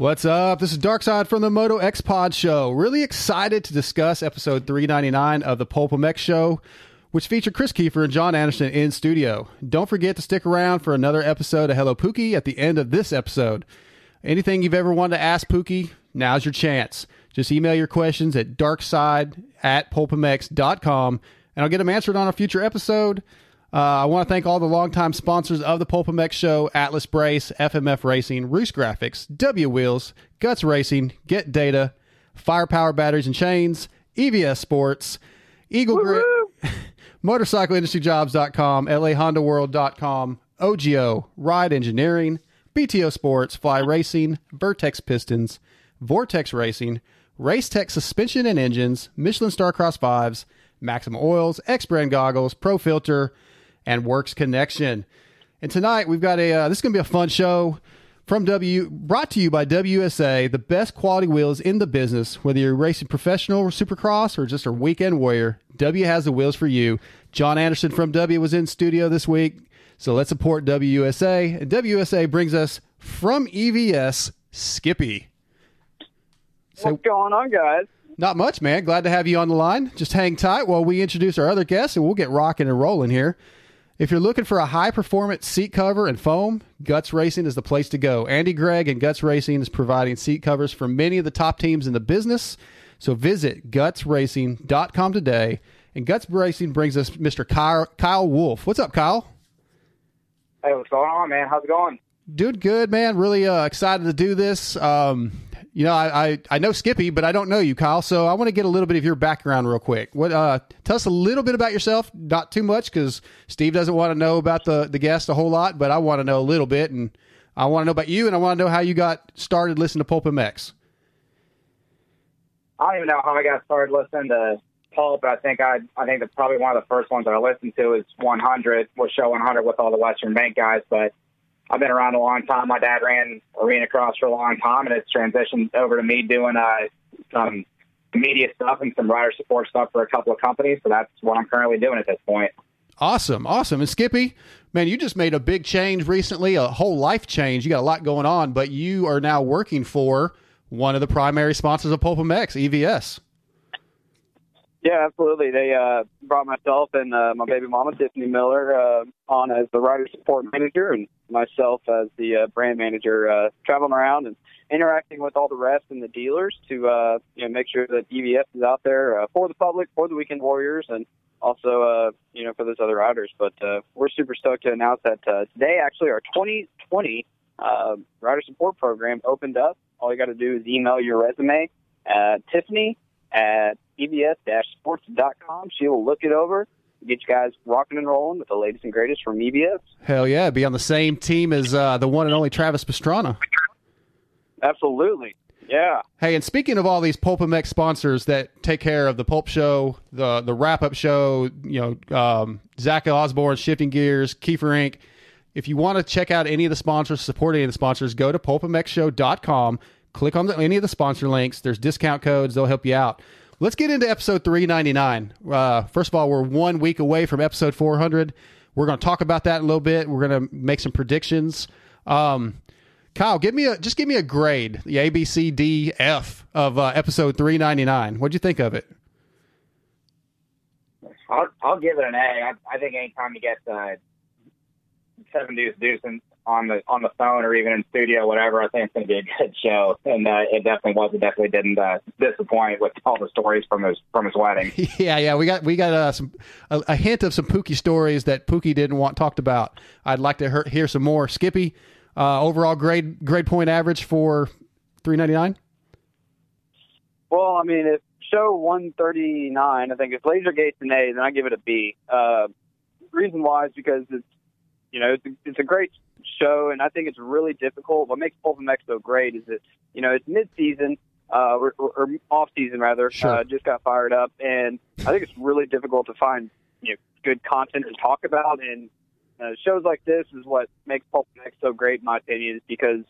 What's up? This is Darkside from the Moto X Pod Show. Really excited to discuss episode 399 of the Pulp MX Show, which featured Kris Keefer and John Anderson in studio. Don't forget to stick around for another episode of Hello Pookie at the end of this episode. Anything you've ever wanted to ask Pookie, now's your chance. Just email your questions at darkside at pulpmx.com and I'll get them answered on a future episode. Uh, I want to thank all the longtime sponsors of the Pulp MX Show Atlas Brace, FMF Racing, Roost Graphics, W Wheels, Guts Racing, Get Data, Firepower Batteries and Chains, EVS Sports, Eagle Grip, MotorcycleIndustryJobs.com, LAHondaWorld.com, OGO, Ride Engineering, BTO Sports, Fly Racing, Vertex Pistons, Vortex Racing, Racetech Suspension and Engines, Michelin Starcross 5s, Maximum Oils, X Brand Goggles, Pro Filter, and Works Connection. And tonight we've got a uh, this is going to be a fun show from W brought to you by WSA, the best quality wheels in the business. Whether you're racing professional or supercross or just a weekend warrior, W has the wheels for you. John Anderson from W was in studio this week, so let's support WSA. And WSA brings us from EVS Skippy. So What's going on, guys? not much, man. Glad to have you on the line. Just hang tight while we introduce our other guests and we'll get rocking and rolling here. If you're looking for a high performance seat cover and foam, Guts Racing is the place to go. Andy Gregg and Guts Racing is providing seat covers for many of the top teams in the business. So visit gutsracing.com today. And Guts Racing brings us Mr. Kyle, Kyle Wolf. What's up, Kyle? Hey, what's going on, man? How's it going? Dude, good, man. Really uh, excited to do this. Um, you know, I, I, I know Skippy, but I don't know you, Kyle. So I want to get a little bit of your background real quick. What uh, tell us a little bit about yourself, not too much, because Steve doesn't want to know about the the guest a whole lot, but I want to know a little bit, and I want to know about you, and I want to know how you got started listening to Pulp MX. I don't even know how I got started listening to Pulp. I think I I think that probably one of the first ones that I listened to is 100, was Show 100 with all the Western Bank guys. But I've been around a long time. My dad ran arena cross for a long time, and it's transitioned over to me doing uh, some media stuff and some rider support stuff for a couple of companies. So that's what I'm currently doing at this point. Awesome, awesome. And Skippy, man, you just made a big change recently, a whole life change. You got a lot going on, but you are now working for one of the primary sponsors of Pulp MX, EVS. Yeah, absolutely. They uh, brought myself and uh, my baby mama, Tiffany Miller, uh, on as the rider support manager, and myself as the uh, brand manager, uh, traveling around and interacting with all the reps and the dealers to uh, you know make sure that EVS is out there uh, for the public, for the weekend warriors, and also uh, you know for those other riders. But uh, we're super stoked to announce that uh, today, actually, our 2020 uh, rider support program opened up. All you got to do is email your resume at Tiffany at E evs-sports.com. She will look it over, get you guys rocking and rolling with the latest and greatest from EVS. Hell yeah, be on the same team as uh, the one and only Travis Pastrana. Absolutely. Yeah. Hey, and speaking of all these Pulp sponsors that take care of the Pulp Show, the the wrap up show, you know, um, Zach Osborne, Shifting Gears, Keefer Inc. If you want to check out any of the sponsors, support any of the sponsors, go to pulpmxshow.com, click on the, any of the sponsor links. There's discount codes, they'll help you out. Let's get into episode 399. Uh, first of all, we're one week away from episode 400. We're going to talk about that a little bit. We're going to make some predictions. Um, Kyle, give me a just give me a grade, the A, B, C, D, F of uh, episode 399. What'd you think of it? I'll, I'll give it an A. I, I think anytime you get uh, seven deuce deuce in, on the on the phone or even in studio, whatever, I think it's going to be a good show. And uh, it definitely was. It definitely didn't uh, disappoint with all the stories from his from his wedding. yeah, yeah, we got we got uh, some a, a hint of some Pookie stories that Pookie didn't want talked about. I'd like to hear, hear some more. Skippy, uh, overall grade grade point average for 399. Well, I mean, if show 139, I think if Lasergate's an A, then I give it a B. Uh, reason why is because it's you know, it's a, it's a great show, and I think it's really difficult. What makes Pulp MX so great is that you know it's mid-season. Uh, or, or off season rather, Sure. uh, just got fired up, and I think it's really difficult to find you know good content to talk about. And uh, shows like this is what makes Pulp MX so great, in my opinion, is because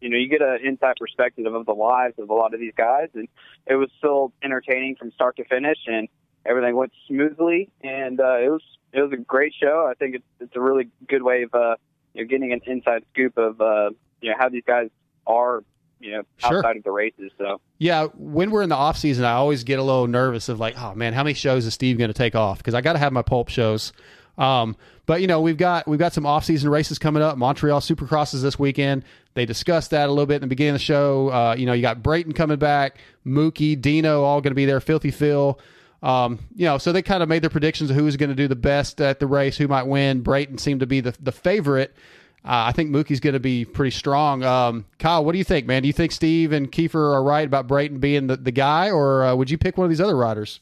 you know you get an inside perspective of the lives of a lot of these guys, and it was still entertaining from start to finish, and everything went smoothly, and uh, it was it was a great show. I think it's it's a really good way of uh, you know getting an inside scoop of uh, you know how these guys are you know Sure. outside of the races. So Yeah, when we're in the off season, I always get a little nervous of like, oh man, how many shows is Steve going to take off? Because I got to have my pulp shows. Um, but you know, we've got we've got some off season races coming up. Montreal Supercross is this weekend. They discussed that a little bit in the beginning of the show. Uh, you know, you got Brayton coming back, Mookie, Dino, all going to be there. Filthy Phil. Um, you know, so they kind of made their predictions of who was going to do the best at the race, who might win. Brayton seemed to be the the favorite. Uh, I think Mookie's going to be pretty strong. Um, Kyle, what do you think, man? Do you think Steve and Keefer are right about Brayton being the, the guy, or uh, would you pick one of these other riders?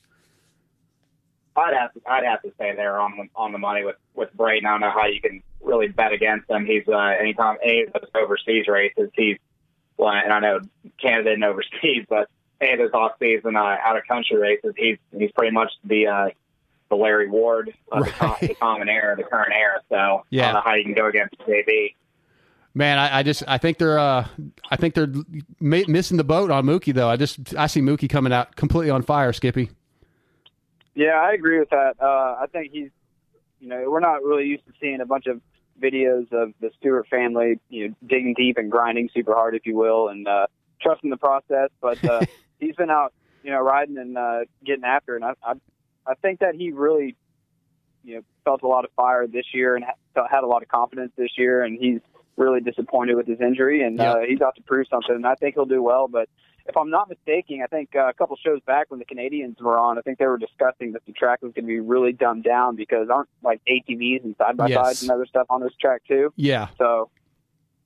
I'd have to, I'd have to say they're on the on the money with with Brayton. I don't know how you can really bet against him. He's uh, anytime any of those overseas races, he's well, and I know Canada and overseas, but any of those off season uh, out of country races, he's he's pretty much the uh, the Larry Ward of the, com- Right. the common era, the current era. So I Yeah. don't know how you can go against JB. Man, I, I just I think they're uh, I think they're ma- missing the boat on Mookie though. I just I see Mookie coming out completely on fire. Skippy. yeah, I agree with that. Uh, I think he's you know we're not really used to seeing a bunch of videos of the Stewart family you know digging deep and grinding super hard, if you will, and uh, trusting the process. But uh, he's been out you know riding and uh, getting after, it, and I, I I think that he really you know felt a lot of fire this year and ha- had a lot of confidence this year, and he's really disappointed with his injury, and uh, he's out to prove something. And I think he'll do well. But if I'm not mistaken, I think uh, a couple shows back when the Canadians were on, I think they were discussing that the track was going to be really dumbed down because aren't like ATVs and side by sides Yes. and other stuff on this track too. Yeah, So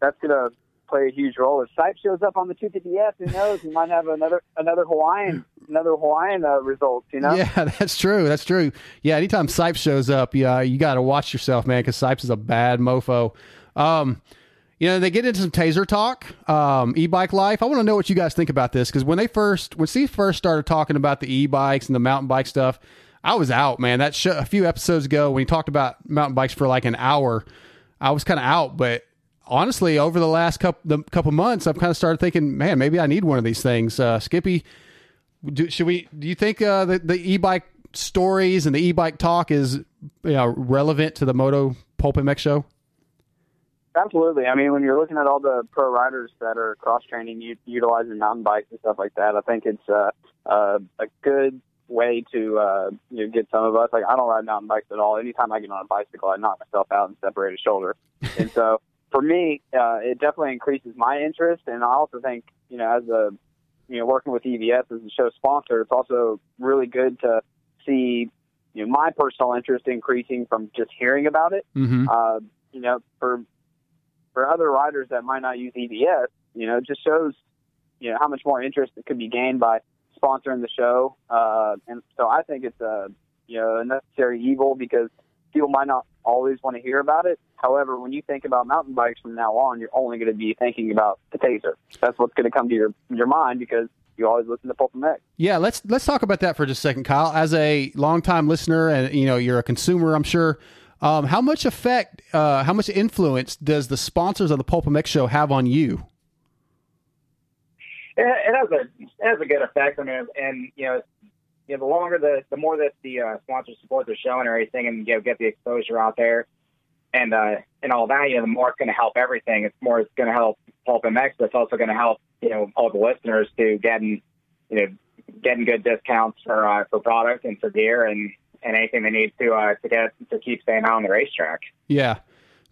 that's going to play a huge role. If Sipe shows up on the 250F, who knows? We might have another another Hawaiian another Hawaiian uh, results. You know. yeah, that's true. That's true. Yeah, anytime Sipes shows up, yeah, you got to watch yourself, man, because Sipes is a bad mofo. Um, you know, they get into some taser talk, um, e-bike life. I want to know what you guys think about this because when they first, when Steve first started talking about the e-bikes and the mountain bike stuff, I was out, man. That a few episodes ago when he talked about mountain bikes for like an hour, I was kind of out. But honestly, over the last couple the couple months, I've kind of started thinking, man, maybe I need one of these things. Uh, Skippy, do, should we? Do you think uh, the the e-bike stories and the e-bike talk is you know, relevant to the Moto Pulp MX show? Absolutely. I mean, when you're looking at all the pro riders that are cross training, u- utilizing mountain bikes and stuff like that, I think it's uh, uh, a good way to uh, you know, get some of us. Like, I don't ride mountain bikes at all. Anytime I get on a bicycle, I knock myself out and separate a shoulder. and so, for me, uh, it definitely increases my interest. And I also think, you know, as a you know working with EVS as a show sponsor, it's also really good to see you know my personal interest increasing from just hearing about it Mm-hmm. uh, you know, for for other riders that might not use EVS, you know, it just shows, you know, how much more interest that could be gained by sponsoring the show. Uh, and so I think it's a, you know, a necessary evil because people might not always want to hear about it. However, when you think about mountain bikes from now on, you're only going to be thinking about the Taser. That's what's going to come to your your mind because you always listen to Pulp MX. Yeah, let's let's talk about that for just a second, Kyle. As a longtime listener, and you know you're a consumer, I'm sure. Um, how much effect, uh, how much influence does the sponsors of the Pulp MX show have on you? it, it has a it has a good effect. I mean, and you know, you know, the longer the the more that the uh, sponsors support the show and everything, and you know, get the exposure out there, and uh, and all that, you know, the more it's going to help everything. It's more it's going to help Pulp MX, but it's also going to help you know all the listeners to getting you know getting good discounts for uh, for product and for gear and and anything they need to uh, to get to keep staying out on the racetrack. Yeah,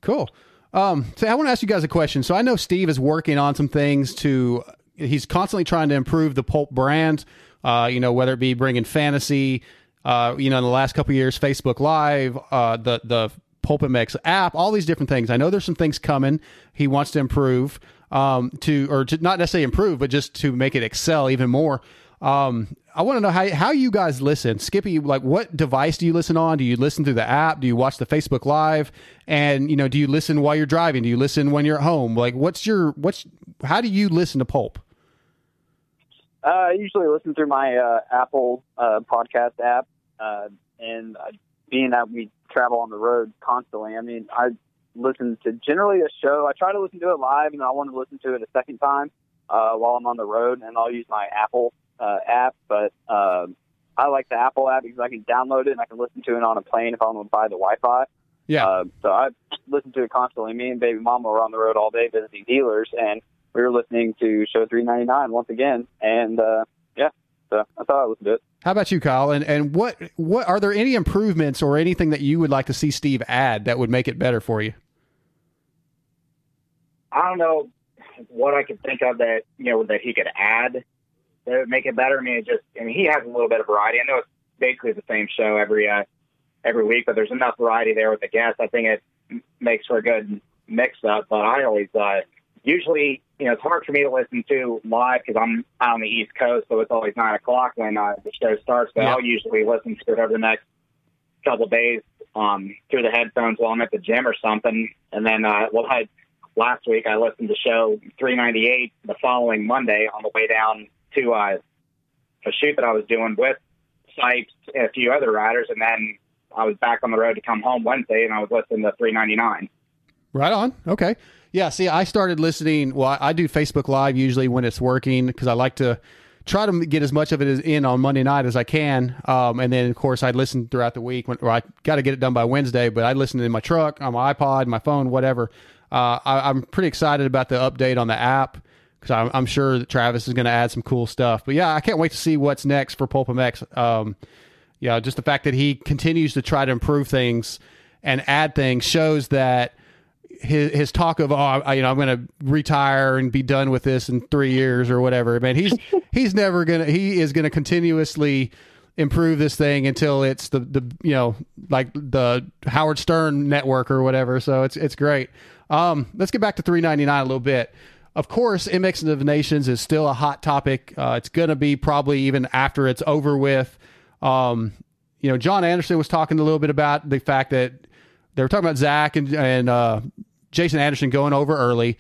cool. Um, so I want to ask you guys a question. So I know Steve is working on some things to. He's constantly trying to improve the Pulp brand. Uh, you know, whether it be bringing fantasy. Uh, you know, in the last couple years, Facebook Live, uh, the the Pulp MX app, all these different things. I know there's some things coming. He wants to improve, um, to or to not necessarily improve, but just to make it excel even more. Um, I want to know how how you guys listen. Skippy, like what device do you listen on? Do you listen through the app? Do you watch the Facebook Live? And you know, do you listen while you're driving? Do you listen when you're at home? Like, what's your what's how do you listen to Pulp? Uh, I usually listen through my uh, Apple uh, podcast app, uh, and uh, being that we travel on the road constantly, I mean, I listen to generally a show. I try to listen to it live, and I want to listen to it a second time uh, while I'm on the road, and I'll use my Apple uh, app. But uh, I like the Apple app because I can download it and I can listen to it on a plane if I want to buy the Wi-Fi. Yeah. Uh, so I listen to it constantly. Me and baby mama were on the road all day visiting dealers, and we were listening to show 399 once again. And uh, yeah, so I thought I listened to it. How about you, Kyle? And and what what are there any improvements or anything that you would like to see Steve add that would make it better for you? I don't know what I could think of that you know that he could add that would make it better. I mean, it just I mean he has a little bit of variety. I know it's basically the same show every uh, every week, but there's enough variety there with the guests. I think it makes for a good mix up. But I always uh, usually you know it's hard for me to listen to live because I'm out on the East Coast, so it's always nine o'clock when uh, the show starts. But Yeah. I'll usually listen to it over the next couple of days um, through the headphones while I'm at the gym or something, and then uh, well I last week I listened to show 398 the following Monday on the way down to uh, a shoot that I was doing with Sipes and a few other riders, and then I was back on the road to come home Wednesday, and I was listening to 399. Right on. Okay. Yeah. See, I started listening. Well, I, I do Facebook Live usually when it's working because I like to try to get as much of it in on Monday night as I can. Um, and then, of course, I'd listen throughout the week. When, or I got to get it done by Wednesday, but I'd listen in my truck, on my iPod, my phone, whatever. Uh, I, I'm pretty excited about the update on the app because I'm, I'm sure that Travis is going to add some cool stuff. But yeah, I can't wait to see what's next for Pulp MX. Um, yeah, just the fact that he continues to try to improve things and add things shows that his his talk of oh I, you know I'm going to retire and be done with this in three years or whatever. Man, he's he's never gonna he is going to continuously improve this thing until it's the the you know like the Howard Stern network or whatever. So it's it's great. Um, let's get back to 399 a little bit. Of course, MX of Nations is still a hot topic. Uh, it's going to be probably even after it's over with. Um, you know, John Anderson was talking a little bit about the fact that they were talking about Zach and and uh, Jason Anderson going over early.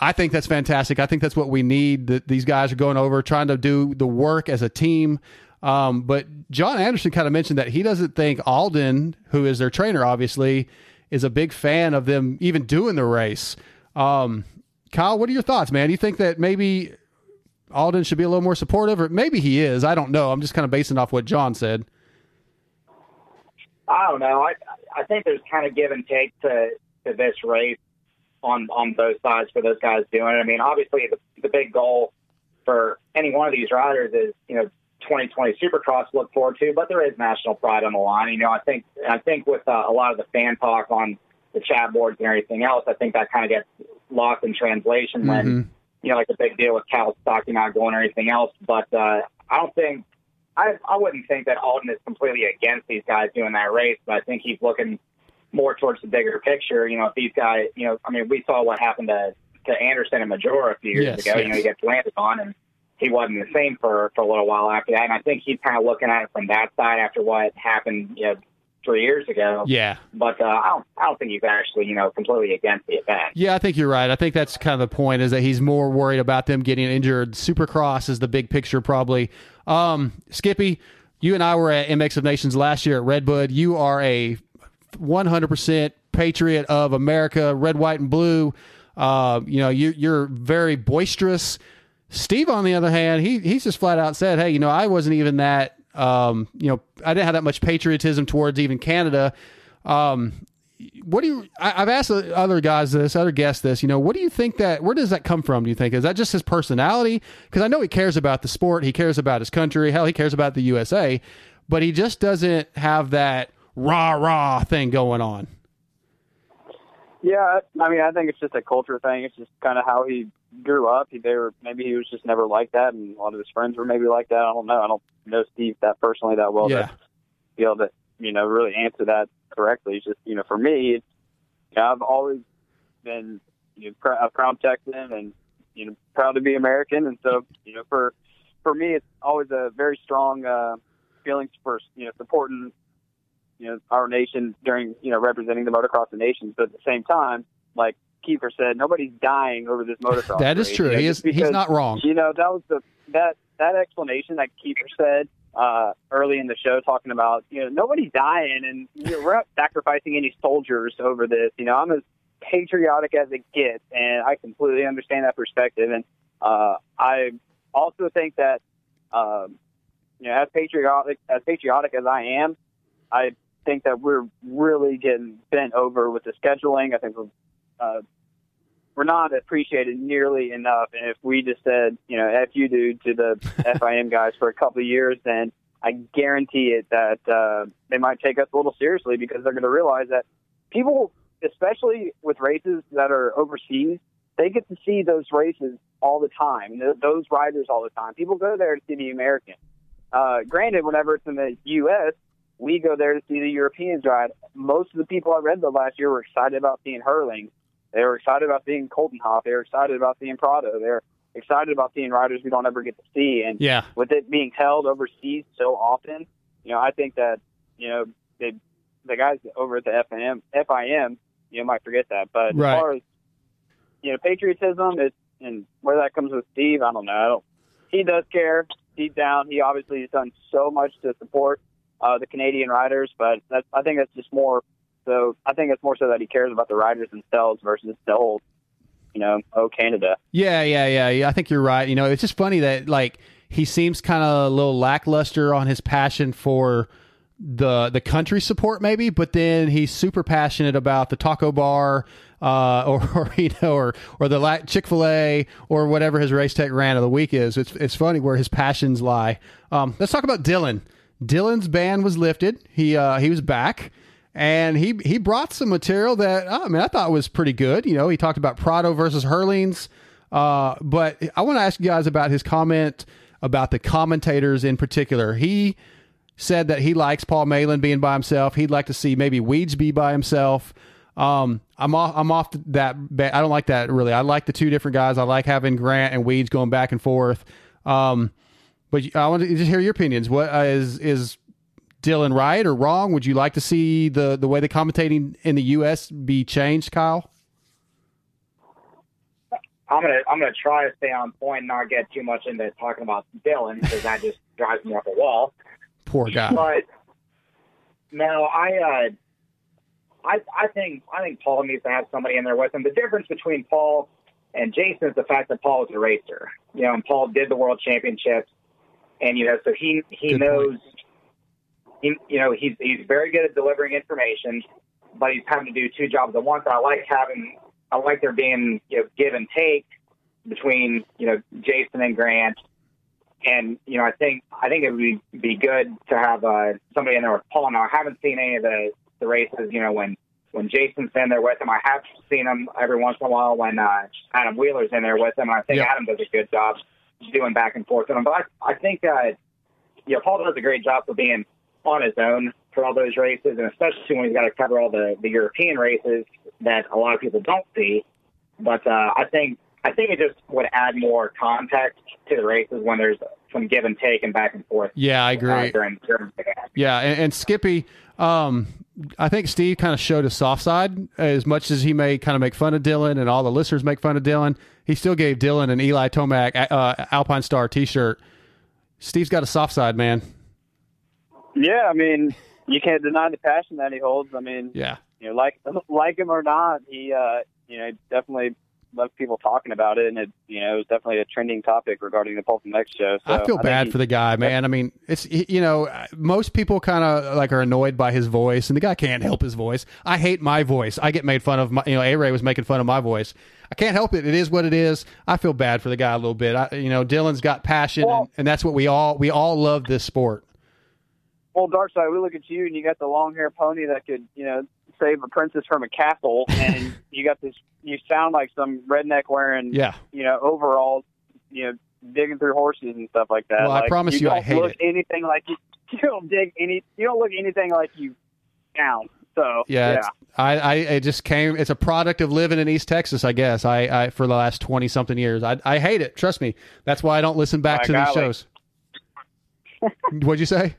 I think that's fantastic. I think that's what we need. That these guys are going over, trying to do the work as a team. Um, but John Anderson kind of mentioned that he doesn't think Aldon, who is their trainer, obviously, is a big fan of them even doing the race. Um, Kyle, what are your thoughts, man? Do you think that maybe Aldon should be a little more supportive, or maybe he is? I don't know. I'm just kind of basing off what John said. I don't know. I I think there's kind of give and take to to this race on on both sides for those guys doing it. I mean, obviously the the big goal for any one of these riders is you know 2020 Supercross to look forward to, but there is national pride on the line. You know, I think I think with uh, a lot of the fan talk on the chat boards and everything else, I think that kind of gets lost in translation when Mhm. you know like the big deal with Cal Stocky not going or anything else. But uh, I don't think I I wouldn't think that Aldon is completely against these guys doing that race, but I think he's looking more towards the bigger picture. You know, if these guys, you know, I mean, we saw what happened to to Anderson and Maggiora a few years Yes, ago. You know, he gets landed on, and he wasn't the same for for a little while after that. And I think he's kind of looking at it from that side after what happened, you know, three years ago. Yeah. But uh, I don't I don't think he's actually you know completely against the event. Yeah, I think you're right. I think that's kind of the point is that he's more worried about them getting injured. Supercross is the big picture, probably. Um, Skippy, you and I were at MX of Nations last year at Redbud. You are a 100% patriot of America, red, white, and blue. Uh, you know, you, you're very boisterous. Steve, on the other hand, he he's just flat out said, "Hey, you know, I wasn't even that. Um, you know, I didn't have that much patriotism towards even Canada." Um, what do you I, i've asked other guys this other guests this you know what do you think that where does that come from do you think is that just his personality because i know he cares about the sport he cares about his country hell he cares about the usa but he just doesn't have that rah rah thing going on Yeah, I mean, I think it's just a culture thing. It's just kind of how he grew up. He, they were maybe he was just never like that, and a lot of his friends were maybe like that. I don't know. I don't know Steve that personally that well yeah to be able to you know really answer that correctly. It's just you know for me, it's, you know, I've always been you know, pr- a proud Texan and you know proud to be American, and so you know for for me, it's always a very strong uh, feelings for you know supporting you know our nation during you know representing the motocross of nations. But at the same time, like Keefer said, nobody's dying over this motocross. That is race, true. you know, He is- he's not wrong. You know that was the that that explanation that Keefer said uh, early in the show, talking about you know nobody's dying and you know, we're not sacrificing any soldiers over this. You know, I'm as patriotic as it gets, and I completely understand that perspective. And uh, I also think that um, you know, as patriotic as patriotic as I am, I think that we're really getting bent over with the scheduling. I think we're uh, we're not appreciated nearly enough. And if we just said, you know, F you do to the FIM guys for a couple of years, then I guarantee it that uh, they might take us a little seriously because they're going to realize that people, especially with races that are overseas, they get to see those races all the time, those riders all the time. People go there to see the American. Uh, granted, whenever it's in the U.S., we go there to see the Europeans ride. Most of the people I read though last year were excited about seeing Hurling. They were excited about seeing Coldenhoff. They were excited about seeing Prado. They're excited about seeing riders we don't ever get to see. And Yeah. with it being held overseas so often, you know, I think that you know they, the guys over at the FIM, FIM, you know, might forget that. But Right. as far as you know, patriotism is, and where that comes with Steve, I don't know. I don't, he does care deep down. He obviously has done so much to support uh, the Canadian riders, but that's, I think that's just more. So I think it's more so that he cares about the riders themselves versus the whole, you know, oh Canada. Yeah, yeah, yeah. I think you're right. You know, it's just funny that like he seems kind of a little lackluster on his passion for the the country support, maybe, but then he's super passionate about the taco bar, uh, or, or you know, or or the la- Chick fil A, or whatever his race tech rant of the week is. It's it's funny where his passions lie. Um, let's talk about Dylan. Dylan's ban was lifted. He uh, he was back and he he brought some material that I mean I thought was pretty good. You know, he talked about Prado versus Herlings, uh, but I want to ask you guys about his comment about the commentators in particular. He said that he likes Paul Malin being by himself. He'd like to see maybe Weeds be by himself. Um, I'm off. I'm off that. I don't like that really. I like the two different guys. I like having Grant and Weeds going back and forth. Um, but I want to just hear your opinions. What uh, is is Dylan right or wrong? Would you like to see the the way the commentating in the U.S. be changed, Kyle? I'm gonna I'm gonna try to stay on point and not get too much into talking about Dylan because that just drives me up a wall. Poor guy. But no, I uh, I I think I think Paul needs to have somebody in there with him. The difference between Paul and Jason is the fact that Paul is a racer. You know, and Paul did the World Championships, and you know, so he he Good knows. He, you know, he's he's very good at delivering information, but he's having to do two jobs at once. And I like having I like there being you know give and take between you know Jason and Grant and you know, I think I think it would be, be good to have uh, somebody in there with Paul. Now, I haven't seen any of the the races. You know, when when Jason's in there with him, I have seen him every once in a while when uh, Adam Wheeler's in there with him. I think Yeah. Adam does a good job doing back and forth with him. But I, I think uh, you know Paul does a great job for being on his own for all those races, and especially when he's got to cover all the the European races that a lot of people don't see. But uh, I think I think it just would add more context to the races when there's some give and take and back and forth. Yeah, I agree. Uh, during, during the Yeah, and, and Skippy, um, I think Steve kind of showed his soft side as much as he may kind of make fun of Dylan and all the listeners make fun of Dylan. He still gave Dylan an Eli Tomac uh, Alpine Star T-shirt. Steve's got a soft side, man. Yeah, I mean, you can't deny the passion that he holds. I mean, Yeah, you know, like like him or not, he uh, you know definitely left people talking about it, and it you know was definitely a trending topic regarding the Pulp MX show. So I feel think bad he- for the guy, man. I mean, it's you know, uh, most people kind of like are annoyed by his voice, and the guy can't help his voice. I hate my voice. I get made fun of. My, you know, A Ray was making fun of my voice. I can't help it. It is what it is. I feel bad for the guy a little bit. I, you know, Dylan's got passion, and, Well- and that's what we all we all love this sport. Well, Dark Side, we look at you, and you got the long hair pony that could you know save a princess from a castle, and you got this. You sound like some redneck wearing Yeah, you know overalls, you know digging through horses and stuff like that. Well, I promise you I hate look it. anything like you. You don't dig any. You don't look anything like you sound. So yeah. yeah. I, I it just came. It's a product of living in East Texas, I guess. I, I for the last twenty something years. I, I hate it. Trust me. That's why I don't listen back My to these shows. What'd you say?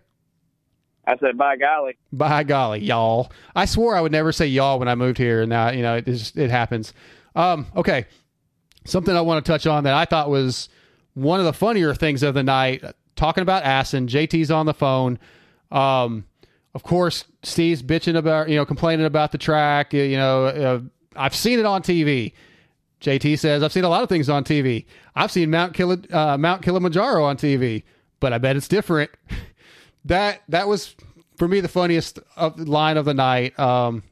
I said, by golly. By golly, y'all. I swore I would never say y'all when I moved here, and now you know it just it happens. Um, okay, something I want to touch on that I thought was one of the funnier things of the night. Talking about Assen, JT's on the phone. Um, of course, Steve's bitching about you know complaining about the track. You know, uh, I've seen it on TV. JT says I've seen a lot of things on TV. I've seen Mount Kili- uh, Mount Kilimanjaro on TV, but I bet it's different. that that was for me the funniest of line of the night. Um,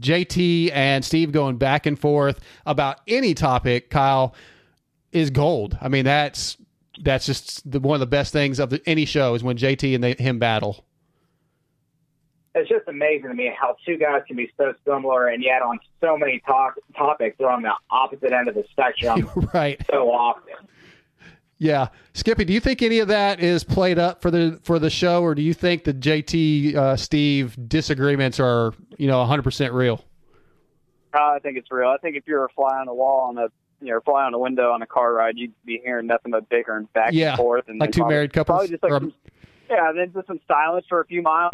JT and Steve going back and forth about any topic. Kyle is gold. I mean, that's that's just the, one of the best things of the, any show is when JT and they, him battle. It's just amazing to me how two guys can be so similar and yet on so many talk, topics they're on the opposite end of the spectrum right. so often. Yeah, Skippy, do you think any of that is played up for the for the show, or do you think the JT uh, Steve disagreements are you know 100 percent real? Uh, I think it's real. I think if you're a fly on the wall on a you know fly on a window on a car ride, you'd be hearing nothing but bickering back Yeah, and forth, and like two probably- married couples, Probably just like or- some, yeah, then just some silence for a few miles.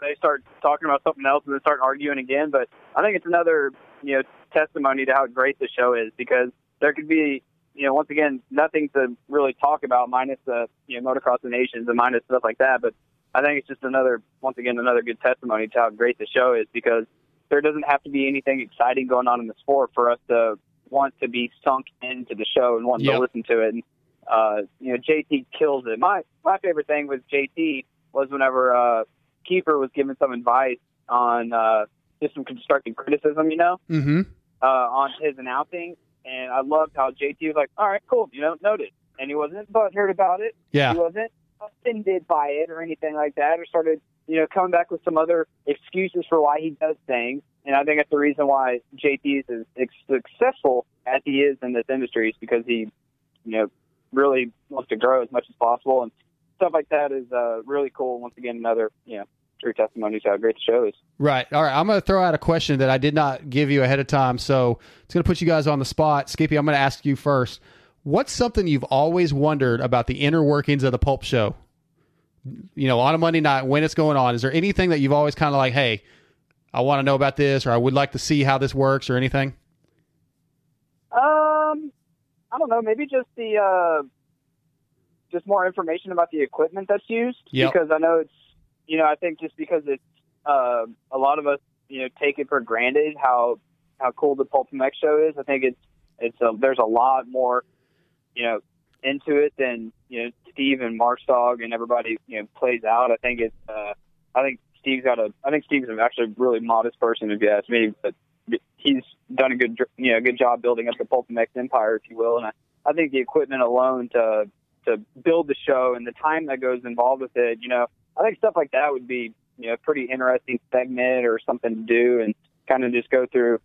They start talking about something else and then start arguing again. But I think it's another you know testimony to how great the show is because there could be you know once again nothing to really talk about minus the you know motocross the nations and minus stuff like that. But I think it's just another once again another good testimony to how great the show is because there doesn't have to be anything exciting going on in the sport for us to want to be sunk into the show and want Yep. to listen to it. And uh, you know, JT kills it. My my favorite thing with JT was whenever uh, Keefer was giving some advice on uh, just some constructive criticism, you know, Mm-hmm. uh, on his announcing. And I loved how JT was like, "All right, cool, you know, noted," and he wasn't butthurt about it. Yeah. He wasn't offended by it or anything like that, or started, you know, coming back with some other excuses for why he does things. And I think that's the reason why JT is as successful as he is in this industry is because he, you know, really wants to grow as much as possible. And stuff like that is uh, really cool. Once again, another, you know, true testimony to how great the show is. Right. All right. I'm going to throw out a question that I did not give you ahead of time. So it's going to put you guys on the spot. Skippy, I'm going to ask you first. What's something you've always wondered about the inner workings of the Pulp Show? You know, on a Monday night when it's going on, is there anything that you've always kind of like, hey, I want to know about this, or I would like to see how this works, or anything? Um, I don't know. Maybe just the uh, just more information about the equipment that's used. Yep. Because I know it's you know I think just because it's uh, a lot of us you know take it for granted how how cool the Pulp MX show is. I think it's it's a, there's a lot more you know into it than you know Steve and Mark's dog and everybody you know plays out. I think it's uh, I think Steve's got a I think Steve's actually a really modest person if you ask me, but he's done a good you know good job building up the Pulp MX empire, if you will. And I, I think the equipment alone to to build the show and the time that goes involved with it, you know, I think stuff like that would be you know a pretty interesting segment or something to do and kind of just go through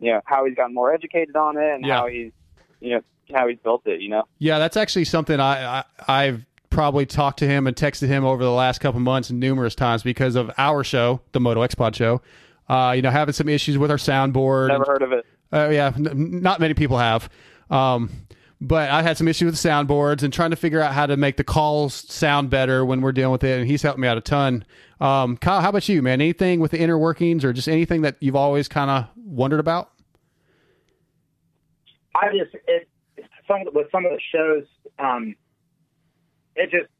you know how he's gotten more educated on it and Yeah. how he's you know how he's built it. You know. Yeah, that's actually something I, I I've probably talked to him and texted him over the last couple months numerous times because of our show, the Moto X Pod show. Uh, you know, having some issues with our soundboard. Never heard of it. Uh, yeah, n- not many people have. Um, but I had some issues with the soundboards and trying to figure out how to make the calls sound better when we're dealing with it. And he's helped me out a ton. Um, Kyle, how about you, man? Anything with the inner workings or just anything that you've always kind of wondered about? I just it some with some of the shows, um, it just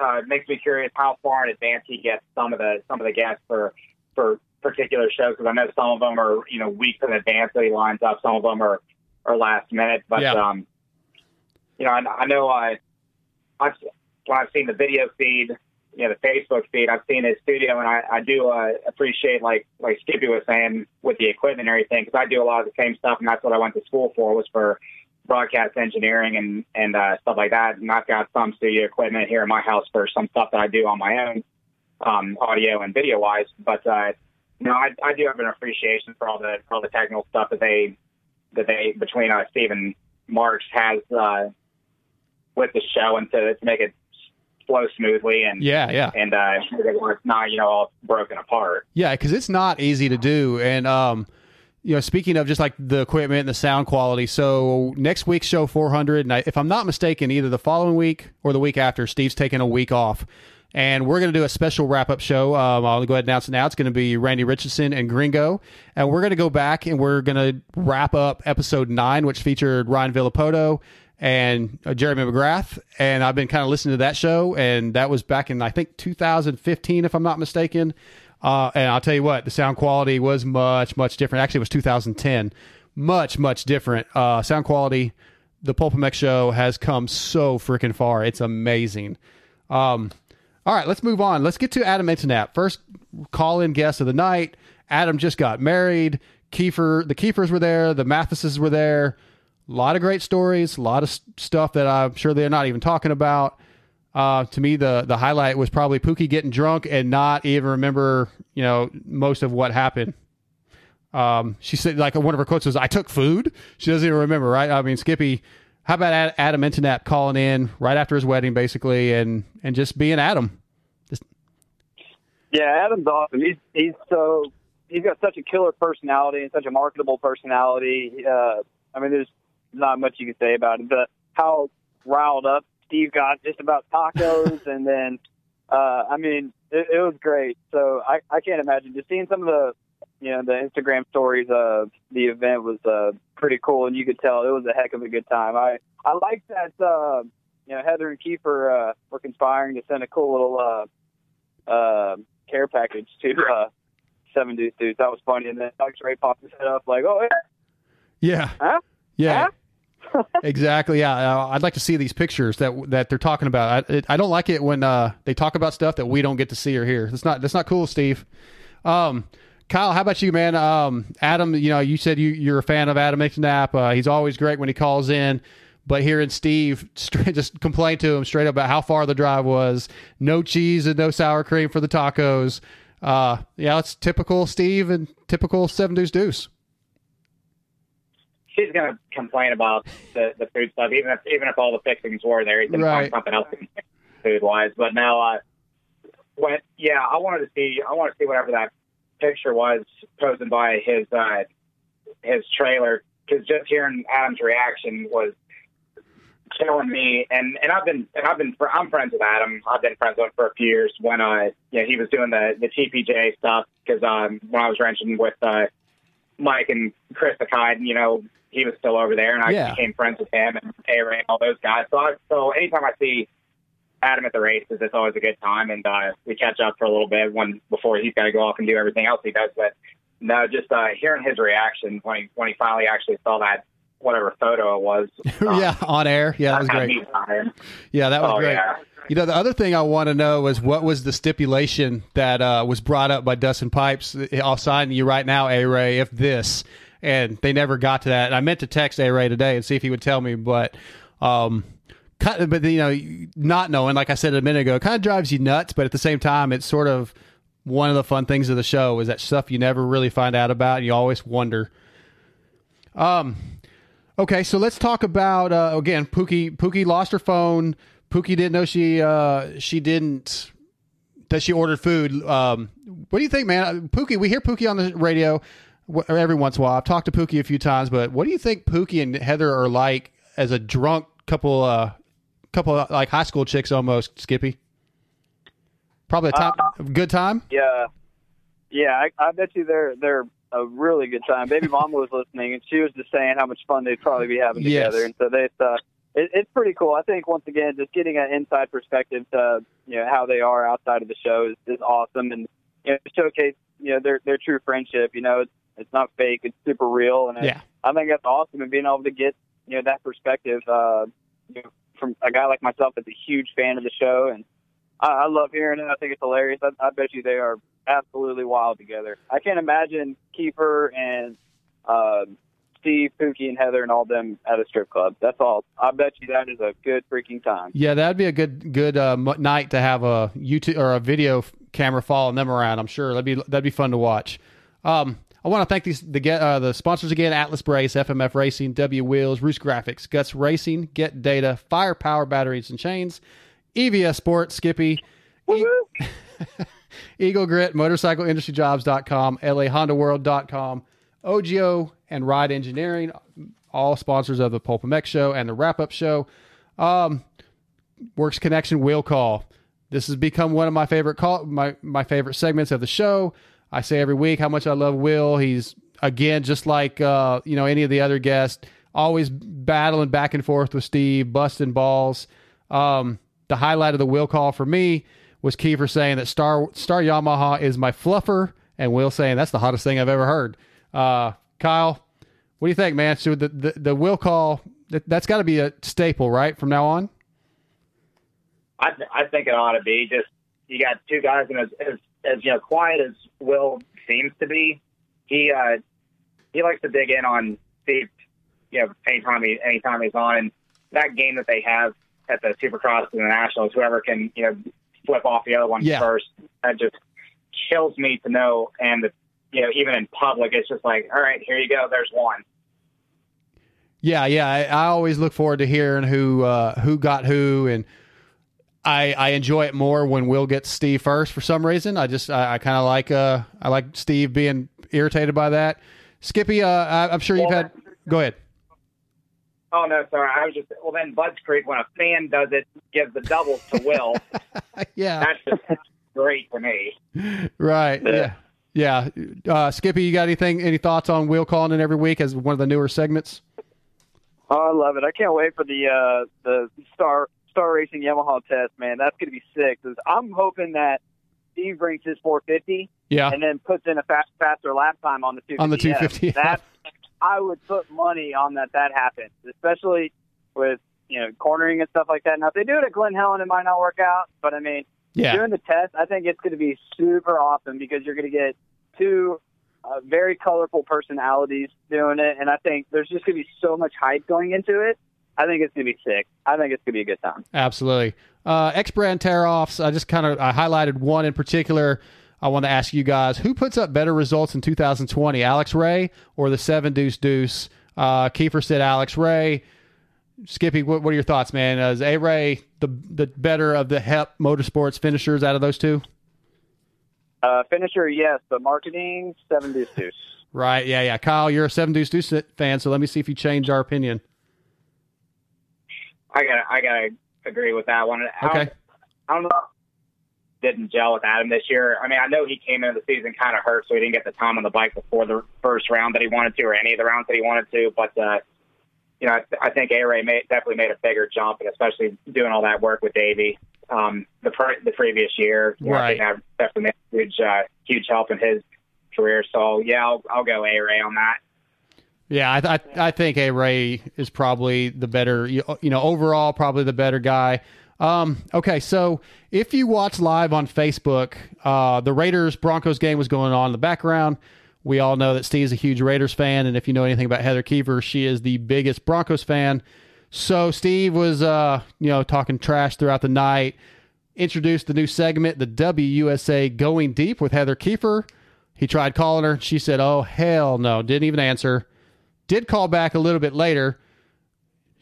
uh, makes me curious how far in advance he gets some of the some of the guests for for particular shows because I know some of them are you know weeks in advance that he lines up. Some of them are are last minute, but Yeah. um, you know I, I know I I've when I've seen the video feed. You know the Facebook feed. I've seen his studio, and I, I do uh, appreciate, like like Skippy was saying, with the equipment and everything, because I do a lot of the same stuff, and that's what I went to school for was for broadcast engineering and and uh, stuff like that. And I've got some studio equipment here in my house for some stuff that I do on my own, um, audio and video wise. But uh, you know, I, I do have an appreciation for all the for all the technical stuff that they that they between uh, Steve and Marks has uh, with the show and to, to make it flow smoothly and Yeah, yeah. and uh, it's not you know all broken apart. Yeah, because it's not easy to do, and um, you know, speaking of just like the equipment and the sound quality, so next week's show 400, and I, if I'm not mistaken, either the following week or the week after, Steve's taking a week off. And we're going to do a special wrap up show. Um, I'll go ahead and announce it now. It's going to be Randy Richardson and Gringo. And we're going to go back and we're going to wrap up episode nine, which featured Ryan Villopoto and uh, Jeremy McGrath. And I've been kind of listening to that show. And that was back in, I think, 2015, if I'm not mistaken. Uh, and I'll tell you what, the sound quality was much, much different. Actually, it was 2010. Much, much different. Uh, sound quality, the Pulp MX show has come so freaking far. It's amazing. Um, all right, let's move on. Let's get to Adam Internet. First call in guest of the night. Adam just got married. Keefer, the Keefers were there. The Mathises were there. A lot of great stories. A lot of stuff that I'm sure they're not even talking about. Uh, to me, the the highlight was probably Pookie getting drunk and not even remember, you know, most of what happened. Um, she said, like one of her quotes was, "I took food." She doesn't even remember, right? I mean, Skippy how about Adam Internet calling in right after his wedding, basically, and and just being Adam? Just... Yeah, Adam's awesome. He's he's so he's got such a killer personality and such a marketable personality. Uh, I mean, there's not much you can say about it, but how riled up Steve got just about tacos, and then uh, I mean, it, it was great. So I I can't imagine just seeing some of the you know the Instagram stories of the event was uh, pretty cool, and you could tell it was a heck of a good time. I I like that uh, you know Heather and Keefer uh, were conspiring to send a cool little uh, uh, care package to uh, Seven Deuce Dudes. That was funny, and then Alex Ray popped his head up like, "Oh yeah, huh? yeah." Huh? exactly. Yeah, uh, I'd like to see these pictures that that they're talking about. I, it, I don't like it when uh, they talk about stuff that we don't get to see or hear. That's not that's not cool, Steve. Um, Kyle, how about you, man? Um, Adam, you know, you said you, you're a fan of Adam McNabb. Uh, he's always great when he calls in. But hearing Steve straight, just complain to him straight up about how far the drive was, no cheese and no sour cream for the tacos. Uh, yeah, it's typical Steve and typical Seven Deuce Deuce. She's gonna complain about the, the food stuff, even if even if all the fixings were there. He's gonna Right. find something else food wise. But now, uh, when yeah, I wanted to see I want to see whatever that picture was posted by his uh, his trailer because just hearing Adam's reaction was killing me. And and I've been and I've been I'm friends with Adam. I've been friends with him for a few years when uh you know, he was doing the the TPJ stuff because um when I was wrenching with uh Mike and Chris Akai, you know he was still over there, and I Yeah. became friends with him and A Ray and all those guys. So I, so anytime I see Adam at the races, it's always a good time, and uh, we catch up for a little bit when before he's got to go off and do everything else he does. But no, just uh, hearing his reaction when he when he finally actually saw that whatever photo it was. um, yeah, on air. Yeah, that was great. Yeah, that was Oh, great. yeah. You know, the other thing I want to know is what was the stipulation that uh, was brought up by Dustin Pipes? I'll sign you right now, A Ray, if this. And they never got to that. And I meant to text A Ray today and see if he would tell me, but. Um, kind but you know, not knowing, like I said a minute ago, kind of drives you nuts. But at the same time, it's sort of one of the fun things of the show is that stuff you never really find out about. And you always wonder. Um, okay, so let's talk about uh, again. Pookie Pookie lost her phone. Pookie didn't know she uh, she didn't that she ordered food. Um, what do you think, man? Pookie, we hear Pookie on the radio every once in a while. I've talked to Pookie a few times, but what do you think Pookie and Heather are like as a drunk couple? Uh, couple of, like high school chicks almost. Skippy, probably a time, good time. Yeah, yeah. I, I bet you they're they're a really good time. Baby Mama was listening, and she was just saying how much fun they'd probably be having Yes. together. And so they, thought it, it's pretty cool. I think once again, just getting an inside perspective to you know how they are outside of the show is, is awesome, and you know showcase you know their their true friendship. You know, it's it's not fake; it's super real, and Yeah. I think that's awesome. And being able to get you know that perspective, uh, you know, from a guy like myself that's a huge fan of the show, and I, I love hearing it. I think it's hilarious. I, I bet you they are absolutely wild together. I can't imagine Keefer and uh, Steve, Pookie, and Heather and all them at a strip club. That's all. I bet you that is a good freaking time. Yeah, that'd be a good good uh, night to have a YouTube or a video camera following them around. I'm sure that'd be that'd be fun to watch. Um, I want to thank these the get uh, the sponsors again: Atlas Brace, FMF Racing, W Wheels, Roost Graphics, Guts Racing, Get Data, Firepower Batteries and Chains, EVS Sports, Skippy, E- Eagle Grip, MotorcycleIndustryJobs.com, LAHondaWorld.com, OGO, and Ride Engineering, all sponsors of the Pulp MX show and the wrap up show. Um, Works Connection Will Call. This has become one of my favorite call my my favorite segments of the show. I say every week how much I love Will. He's again just like uh, you know any of the other guests, always battling back and forth with Steve, busting balls. Um, the highlight of the Will call for me was Keefer saying that Star Star Yamaha is my fluffer, and Will saying that's the hottest thing I've ever heard. Uh, Kyle, what do you think, man? So the the, the Will call that, that's got to be a staple, right, from now on. I, th- I think it ought to be just you got two guys, and as, as as you know, quiet as Will seems to be, he uh, he likes to dig in on Steve. You know, anytime he anytime he's on, and that game that they have at the Supercross and the Nationals, whoever can you know flip off the other one Yeah. first, that just kills me to know. And you know, even in public, it's just like, all right, here you go. There's one. Yeah, yeah. I, I always look forward to hearing who uh, who got who, and I I enjoy it more when Will gets Steve first for some reason. I just I, I kind of like uh I like Steve being irritated by that. Skippy, uh, I, I'm sure you've had. Go ahead. Oh no, sorry. I was just well. Then Budds Creek, when a fan does it, gives the doubles to Will. Yeah, That's just great to me. right. Yeah, yeah. Uh, Skippy, you got anything? Any thoughts on Will calling in every week as one of the newer segments? Oh, I love it. I can't wait for the uh, the Star Star Racing Yamaha test, man. That's going to be sick. I'm hoping that Steve brings his 450 Yeah, and then puts in a fast, faster lap time on the 250. On the 250, That I would put money on that that happens, especially with you know cornering and stuff like that. Now, if they do it at Glen Helen, it might not work out. But I mean, yeah, doing the test, I think it's going to be super awesome because you're going to get two uh, very colorful personalities doing it, and I think there's just going to be so much hype going into it. I think it's going to be sick. I think it's going to be a good time. absolutely. Uh, X brand tear offs. I just kind of I highlighted one in particular. I want to ask you guys who puts up better results in 2020, Alex Ray or the Seven Deuce Deuce? Uh, Keefer said Alex Ray. Skippy, what, what are your thoughts, man? Uh, is A Ray the the better of the HEP Motorsports finishers out of those two? Uh, finisher, yes, but marketing, seven deuce deuce. Right. Yeah. Yeah. Kyle, you're a Seven Deuce Deuce fan, so let me see if you change our opinion. I got I gotta agree with that one. I don't- Okay. I don't know. Didn't gel with Adam this year. I mean, I know he came into the season kind of hurt, so he didn't get the time on the bike before the first round that he wanted to, or any of the rounds that he wanted to. But uh, you know, I, I think A Ray made, definitely made a bigger jump, and especially doing all that work with Davey um, the pre- the previous year. You know, I think that definitely made a huge uh, huge help in his career. So yeah, I'll, I'll go A Ray on that. Yeah, I, I, I think A Ray is probably the better, you, you know, overall, probably the better guy. Um, okay, so if you watch live on Facebook, uh, the Raiders Broncos game was going on in the background. We all know that Steve's a huge Raiders fan, and if you know anything about Heather Keefer, she is the biggest Broncos fan. So Steve was, uh, you know, talking trash throughout the night. Introduced the new segment, the WUSA Going Deep with Heather Keefer. He tried calling her. She said, "Oh hell no!" Didn't even answer did call back a little bit later.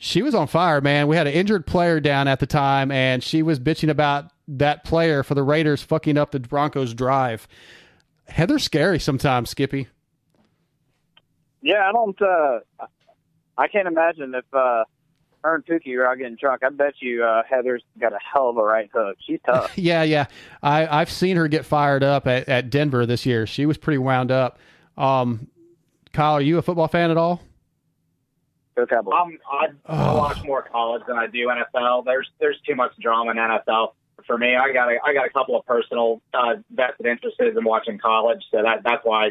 She was on fire, man. We had an injured player down at the time, and she was bitching about that player for the Raiders fucking up the Broncos' drive. Heather's scary sometimes, Skippy. Yeah, I don't. Uh, I can't imagine if uh, her and Pookie were out getting drunk. I bet you uh, Heather's got a hell of a right hook. She's tough. Yeah, yeah. I, I've seen her get fired up at, at Denver this year. She was pretty wound up. Um, Kyle, are you a football fan at all? Go Cowboys. Um, I, I watch more college than I do NFL. There's there's too much drama in NFL for me. I got a, I got a couple of personal uh, vested interests in watching college, so that that's why I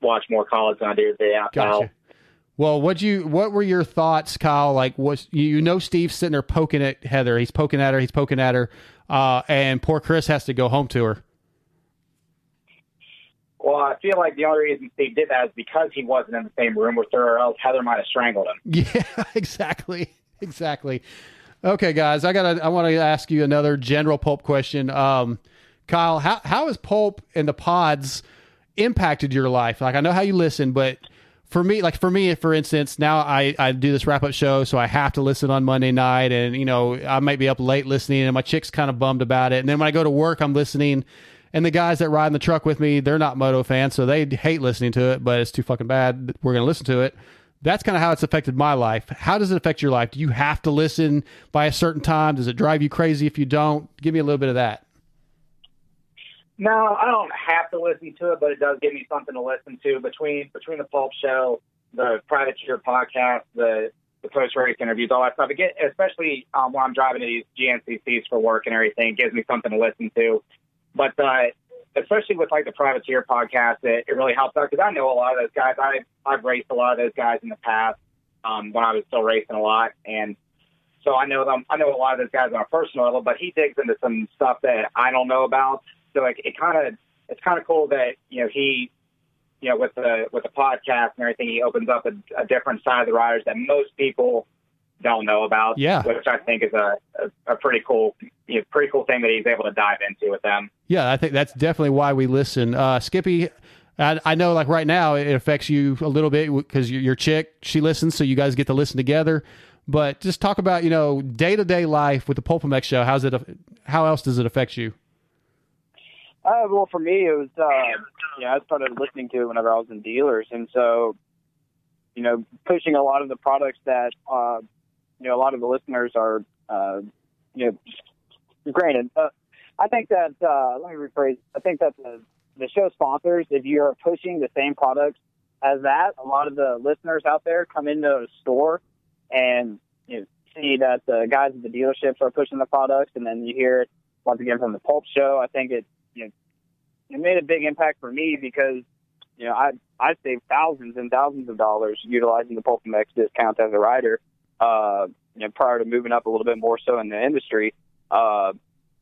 watch more college than I do the NFL. Gotcha. Well, what you what were your thoughts, Kyle? Like, was you, you know Steve's sitting there poking at Heather? He's poking at her. He's poking at her, uh, and poor Kris has to go home to her. Well, I feel like the only reason Steve did that is because he wasn't in the same room with her, or else Heather might have strangled him. Yeah, exactly, exactly. Okay, guys, I got I want to ask you another general pulp question. Um, Kyle, how how has pulp and the pods impacted your life? Like, I know how you listen, but for me, like for me, for instance, now I I do this wrap up show, so I have to listen on Monday night, and you know I might be up late listening, and my chick's kind of bummed about it. And then when I go to work, I'm listening. And the guys that ride in the truck with me, they're not moto fans, so they hate listening to it, but it's too fucking bad. We're going to listen to it. That's kind of how it's affected my life. How does it affect your life? Do you have to listen by a certain time? Does it drive you crazy if you don't? Give me a little bit of that. No, I don't have to listen to it, but it does give me something to listen to between between the Pulp Show, the Privateer podcast, the the post race interviews, all that stuff. It get, especially um, when I'm driving to these GNCCs for work and everything, it gives me something to listen to. But uh, especially with like the Privateer podcast, it, it really helps out because I know a lot of those guys. I I've raced a lot of those guys in the past um, when I was still racing a lot, and so I know them. I know a lot of those guys on a personal level. But he digs into some stuff that I don't know about. So like, it kind of it's kind of cool that you know he you know, with the with the podcast and everything, he opens up a, a different side of the riders that most people don't know about. Yeah. which I think is a a, a pretty cool, you know, pretty cool thing that he's able to dive into with them. Yeah, I think that's definitely why we listen. Uh, Skippy, I, I know like right now it affects you a little bit because your, your chick, she listens, so you guys get to listen together. But just talk about, you know, day to day life with the PulpMX show. How's it, how else does it affect you? Uh, well, for me, it was, uh, you know, I started listening to it whenever I was in dealers. And so, you know, pushing a lot of the products that, uh, you know, a lot of the listeners are, uh, you know, granted, uh, I think that, uh, let me rephrase, I think that the, the show sponsors, if you're pushing the same products as that, a lot of the listeners out there come into a store and, you know, see that the guys at the dealerships are pushing the products and then you hear it once again from the pulp show. I think it, you know, it made a big impact for me because, you know, I I saved thousands and thousands of dollars utilizing the PulpMX discount as a rider, uh, you know, prior to moving up a little bit more so in the industry. Uh,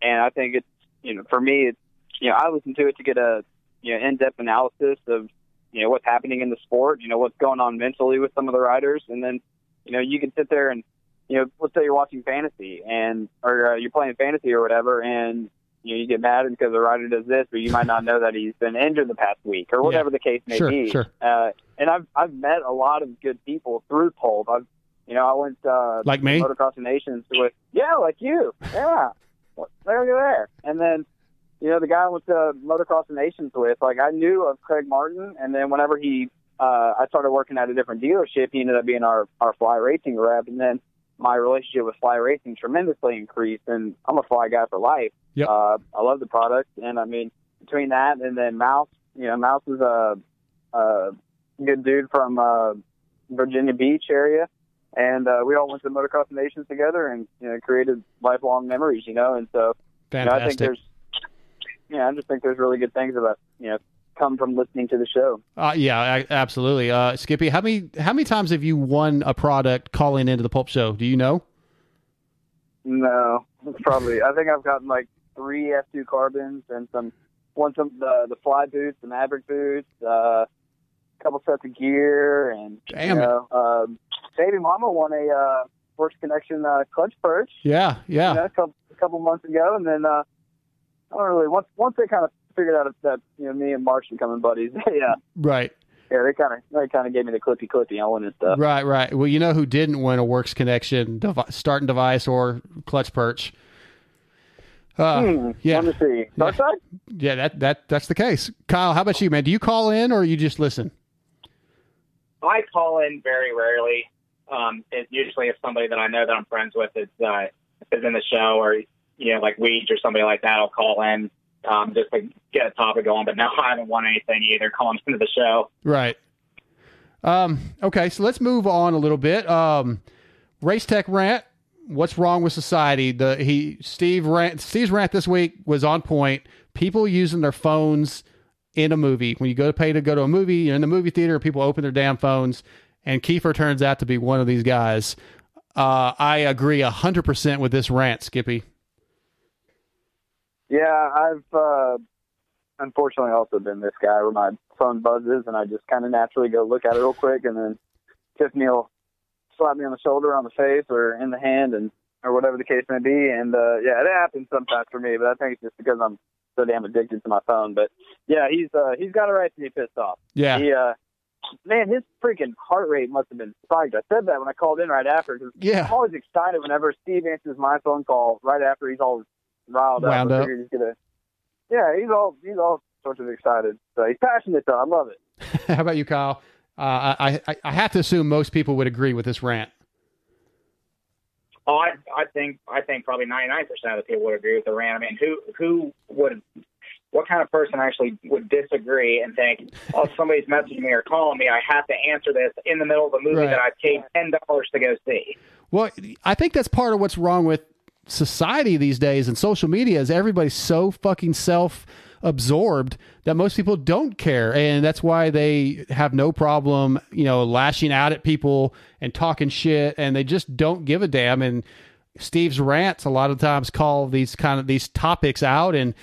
and I think it's, you know, for me, it's, you know, I listen to it to get a, you know, in-depth analysis of, you know, what's happening in the sport, you know, what's going on mentally with some of the riders. And then, you know, you can sit there and, you know, let's say you're watching fantasy and, or uh, you're playing fantasy or whatever, and you know, you get mad because the rider does this, but you might not know that he's been injured the past week or whatever Yeah. the case may Sure, be. sure. Uh, and I've I've met a lot of good people through Pulp. I've you know I went uh, Like me? Motocross Nations with yeah, like you, yeah. There you there. And then you know the guy I went to Motocross Nations with, like I knew of Craig Martin, and then whenever he uh, I started working at a different dealership, he ended up being our our fly racing rep, and then my relationship with fly racing tremendously increased, and I'm a fly guy for life. Yep. Uh, I love the product, and I mean between that and then Mouse, you know, Mouse is a, a good dude from uh, Virginia Beach area, and uh, we all went to the Motocross Nations together, and you know, created lifelong memories. You know, and so you know, I think Fantastic. there's, yeah, I just think there's really good things about you know come from listening to the show. Uh, yeah, I, absolutely. Uh, Skippy, how many how many times have you won a product calling into the Pulp Show? Do you know? No, it's probably. I think I've gotten like three F2 carbons and some, won some the the fly boots, the Maverik boots, uh, a couple sets of gear, and Damn you know, um, baby mama won a uh, Works Connection uh, clutch perch. Yeah, yeah. You know, a couple, a couple months ago, and then uh, I don't really once once they kind of figured out that you know me and Marsh becoming buddies. yeah, Right, yeah, they kind of they kind of gave me the clippy clippy on and stuff. right, right. Well, you know who didn't win a Works Connection devi- starting device or clutch perch? Uh, Hmm, yeah, Let me see. Darkside? yeah. That that that's the case. Kyle, how about you, man? Do you call in or you just listen? I call in very rarely. Um, it, usually, if somebody that I know that I'm friends with is uh, is in the show, or you know, like Weege or somebody like that, I'll call in um, just to get a topic going. But no, I haven't won anything either calling into the show. Right. Um, okay, so let's move on a little bit. Um, Race Tech rant. What's wrong with society? The he Steve rant Steve's rant this week was on point. People using their phones in a movie. When you go to pay to go to a movie, you're in the movie theater, people open their damn phones, and Keefer turns out to be one of these guys. Uh, I agree hundred percent with this rant, Skippy. Yeah, I've uh, unfortunately also been this guy where my phone buzzes and I just kind of naturally go look at it real quick, and then Tiffany will slap me on the shoulder, on the face, or in the hand, and or whatever the case may be. And uh, yeah, it happens sometimes for me, but I think it's just because I'm so damn addicted to my phone. But yeah, he's uh, he's got a right to be pissed off. Yeah, He, uh, man, his freaking heart rate must have been spiked. I said that when I called in right after because yeah, I'm always excited whenever Steve answers my phone call right after he's all riled up. Wound I up. he's gonna, yeah, he's all he's all sorts of excited. So he's passionate though. I love it. How about you, Kyle? Uh, I, I I have to assume most people would agree with this rant. Oh, I, I think I think probably 99% of the people would agree with the rant. I mean, who who would what kind of person actually mm-hmm. would disagree and think, oh, somebody's messaging me or calling me, I have to answer this in the middle of a movie Right. that I paid ten dollars to go see. Well, I think that's part of what's wrong with society these days and social media is everybody's so fucking self absorbed that most people don't care. And that's why they have no problem you know lashing out at people and talking shit. And they just don't give a damn. And steve's rants a lot of times call these kind of these topics out. And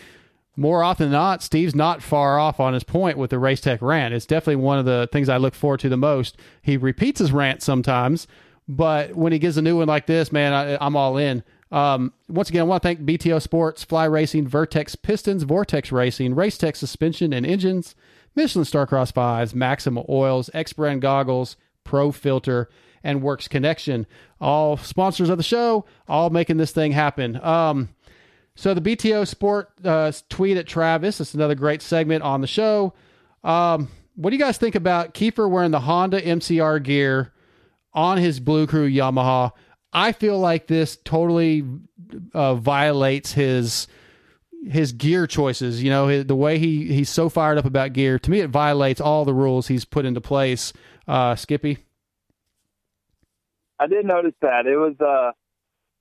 more often than not, Steve's not far off on his point with the race tech rant. It's definitely one of the things I look forward to the most. He repeats his rant sometimes, but when he gives a new one like this, man, I, I'm all in. Um, once again, I want to thank BTO Sports, Fly Racing, Vertex Pistons, Vortex Racing, Race Tech Suspension and Engines, Michelin Starcross 5s, Maxima Oils, X Brand Goggles, Pro Filter, and Works Connection. All sponsors of the show, all making this thing happen. Um, so the BTO Sport uh, tweet at Travis. It's another great segment on the show. Um, what do you guys think about Keefer wearing the Honda MCR gear on his Blue Crew Yamaha? I feel like this totally uh, violates his his gear choices. You know, his, the way he he's so fired up about gear. To me, it violates all the rules he's put into place. Uh, Skippy. I did notice that. It was uh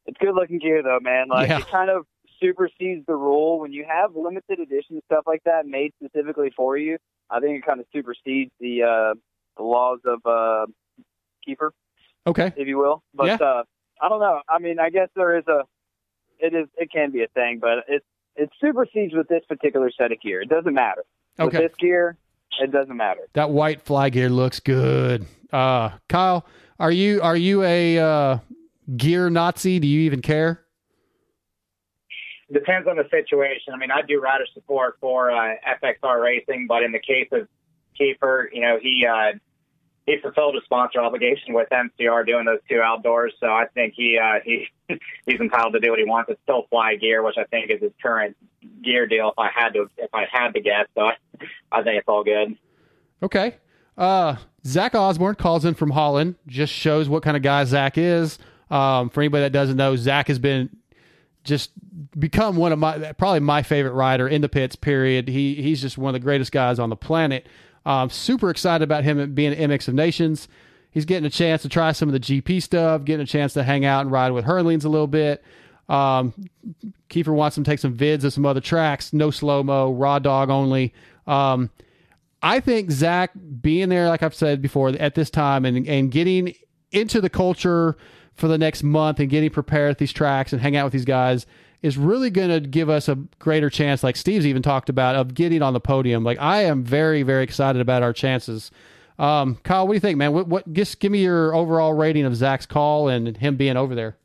it's good looking gear though, man. Like Yeah. it kind of supersedes the rule when you have limited edition stuff like that made specifically for you. I think it kind of supersedes the uh the laws of uh Keefer, Okay. if you will. But Yeah. uh I don't know. I mean, I guess there is a it is it can be a thing, but it it supersedes with this particular set of gear. It doesn't matter. With Okay. this gear, it doesn't matter. That white fly gear looks good. Uh, Kyle, are you are you a uh, gear Nazi? Do you even care? Depends on the situation. I mean, I do rider support for uh, FXR Racing, but in the case of Keefer, you know, he uh, he fulfilled a sponsor obligation with MCR doing those two outdoors. So I think he uh, he he's entitled to do what he wants. It's still fly gear, which I think is his current gear deal. If I had to, if I had to guess, so I, I think it's all good. Okay. Uh, Zach Osborne calls in from Holland. Just shows what kind of guy Zach is. Um, for anybody that doesn't know, Zach has been just become one of my probably my favorite rider in the pits. Period. He he's just one of the greatest guys on the planet. Super excited about him being at MX of Nations. He's getting a chance to try some of the GP stuff, getting a chance to hang out and ride with Herlings a little bit. Um, Keefer wants him to take some vids of some other tracks, no slow mo, raw dog only. Um, I think Zach being there, like I've said before, at this time and and getting into the culture for the next month and getting prepared at these tracks and hang out with these guys is really going to give us a greater chance, like Steve's even talked about, of getting on the podium. Like I am very, very excited about our chances. Um, Kyle, what do you think, man? What, what just give me your overall rating of Zach's call and him being over there?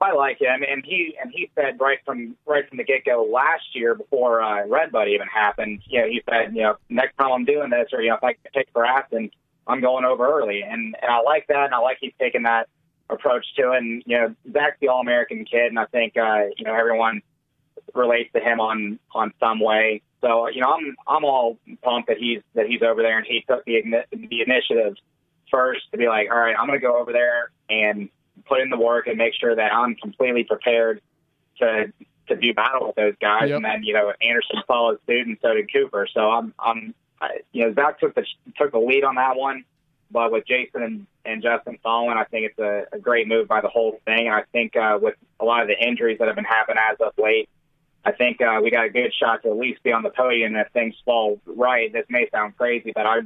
I like mean, and he and he said right from right from the get go last year before uh, Red Bud even happened. You know, he said, you know, next time I'm doing this, or you know, if I can take grass, and I'm going over early, and and I like that, and I like he's taking that approach to it. And you know, Zach's the All American kid, and I think uh, you know everyone relates to him on on some way. So you know, I'm I'm all pumped that he's that he's over there, and he took the the initiative first to be like, all right, I'm going to go over there and put in the work and make sure that I'm completely prepared to to do battle with those guys. Yep. And then you know Anderson followed suit, and so did Cooper. So I'm I'm I, you know Zach took the took the lead on that one, but with Jason and, and Justin following, I think it's a, a great move by the whole thing. And I think uh, with a lot of the injuries that have been happening as of late. I think uh, we got a good shot to at least be on the podium. And if things fall right, this may sound crazy, but I,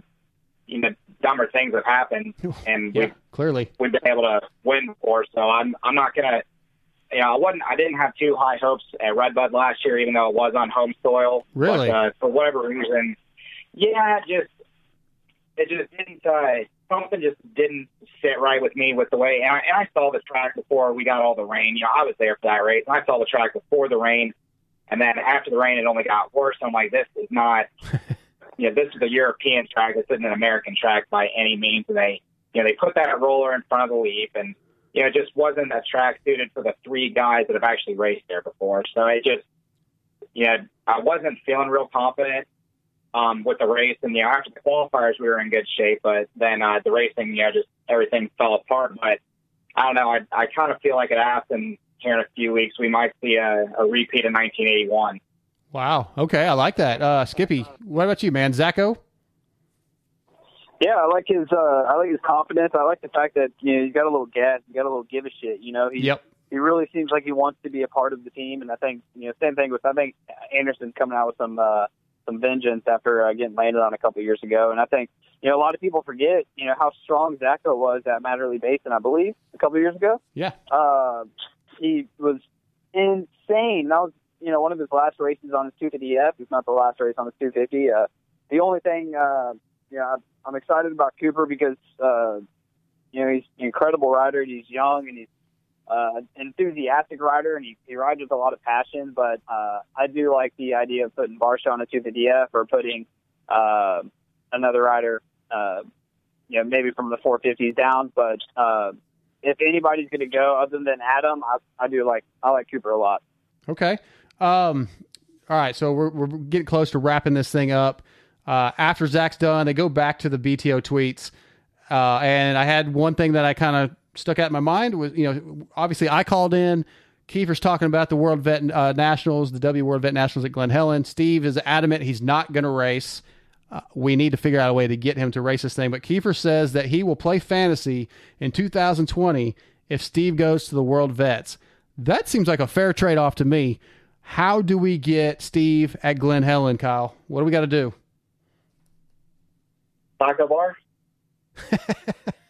you know, dumber things have happened, and Yeah, we've clearly. we've been able to win before. So I'm I'm not gonna, you know, I wasn't I didn't have too high hopes at Redbud last year, even though it was on home soil. Really? But, uh, for whatever reason, yeah, just it just didn't. Uh, something just didn't sit right with me with the way. And I, and I saw the track before we got all the rain. You know, I was there for that race, and I saw the track before the rain. And then after the rain, it only got worse. I'm like, this is not, you know, this is a European track. This isn't an American track by any means. And they, you know, they put that roller in front of the leaf, and you know, it just wasn't a track suited for the three guys that have actually raced there before. So it just, you know, I wasn't feeling real confident um, with the race. And, you know, after the qualifiers, we were in good shape. But then uh, the racing, you know, just everything fell apart. But I don't know. I, I kind of feel like it happened here in a few weeks. We might see a, a repeat of 1981. Wow. Okay, I like that. Uh, Skippy, what about you, man? Zacho? Yeah, I like his. Uh, I like his confidence. I like the fact that you know he's got a little gas. He's got a little give a shit. You know, he Yep. he really seems like he wants to be a part of the team. And I think you know same thing with I think Anderson's coming out with some uh, some vengeance after uh, getting landed on a couple years ago. And I think you know a lot of people forget you know how strong Zacho was at Matterley Basin. I believe a couple years ago. Yeah. Uh, he was insane. That was you know one of his last races on his 250F. If not the last race on his 250. Uh, the only thing, uh, you know, I'm excited about Cooper because uh, you know he's an incredible rider. And he's young and he's uh, enthusiastic rider, and he, he rides with a lot of passion. But uh, I do like the idea of putting Barcia on a 250F or putting uh, another rider, uh, you know, maybe from the 450s down. But uh, if anybody's going to go other than Adam, I, I do like I like Cooper a lot. Okay. Um, all right, so we're, we're getting close to wrapping this thing up. Uh, after Zach's done, they go back to the BTO tweets. Uh, and I had one thing that I kind of stuck out in my mind was, you know, obviously I called in. Keefer's talking about the World Vet uh, Nationals, the W World Vet Nationals at Glen Helen. Steve is adamant he's not going to race. Uh, we need to figure out a way to get him to race this thing. But Keefer says that he will play fantasy in 2020 if Steve goes to the World Vets. That seems like a fair trade off to me. How do we get Steve at Glen Helen, Kyle? What do we got to do? Taco bar?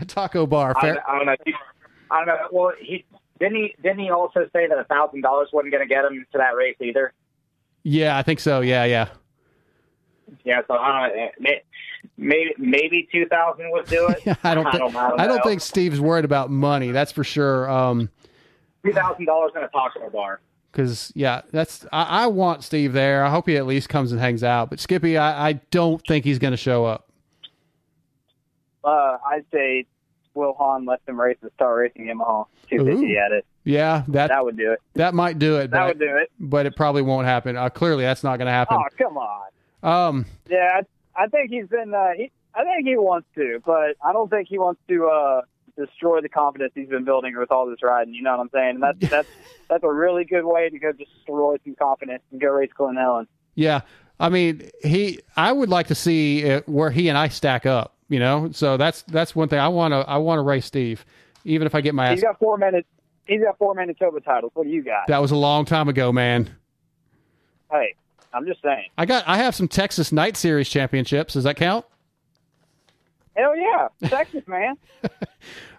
A taco bar. I, Fair. I don't know. I don't know. Well, he didn't he didn't he also say that a thousand dollars wasn't going to get him to that race either? Yeah, I think so. Yeah, yeah. Yeah, so I don't know. Maybe maybe two thousand would do it. I don't. I Think, don't, I don't, I don't think Steve's worried about money. That's for sure. Um, two thousand dollars in a taco bar. because yeah, that's I, I want Steve there. I hope he at least comes and hangs out. But Skippy, I, I don't think he's going to show up. Uh, I'd say Will Hahn let them race the Star racing Yamaha 250 Ooh. at it. Yeah, that That would do it. that might do it. That but, would do it. but it probably won't happen. Uh, clearly, that's not going to happen. Oh, come on. Um, Yeah, I, I think he's been. Uh, he, I think he wants to, but I don't think he wants to uh, destroy the confidence he's been building with all this riding. You know what I'm saying? And that's that's that's a really good way to go destroy some confidence and go race Glen Helen. yeah, I mean, he. I would like to see where he and I stack up. You know, so that's that's one thing I want to. I want to race Steve, even if I get my ass. He's got four minutes. He's got four Manitoba titles. What do you got? That was a long time ago, man. Hey, I'm just saying. I got. I have some Texas Night Series championships. Does that count? Hell yeah, Texas man.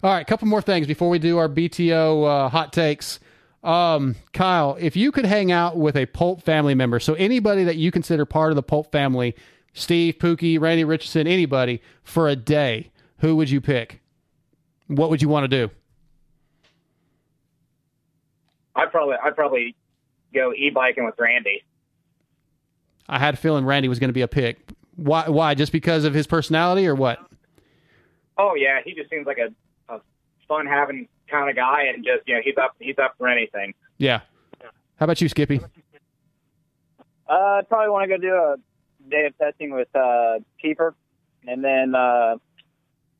All right, a couple more things before we do our BTO uh, hot takes. Um, Kyle, if you could hang out with a Pulp family member, so anybody that you consider part of the Pulp family, Steve, Pookie, Randy Richardson, anybody, for a day, who would you pick? What would you want to do? I'd probably I'd probably go e-biking with Randy. I had a feeling Randy was going to be a pick. Why? Why? Just because of his personality, or what? Oh yeah, he just seems like a, a fun having kind of guy, and just you know he's up he's up for anything. Yeah. How about you, Skippy? Uh, I'd probably want to go do a day of testing with uh, Keefer, and then uh,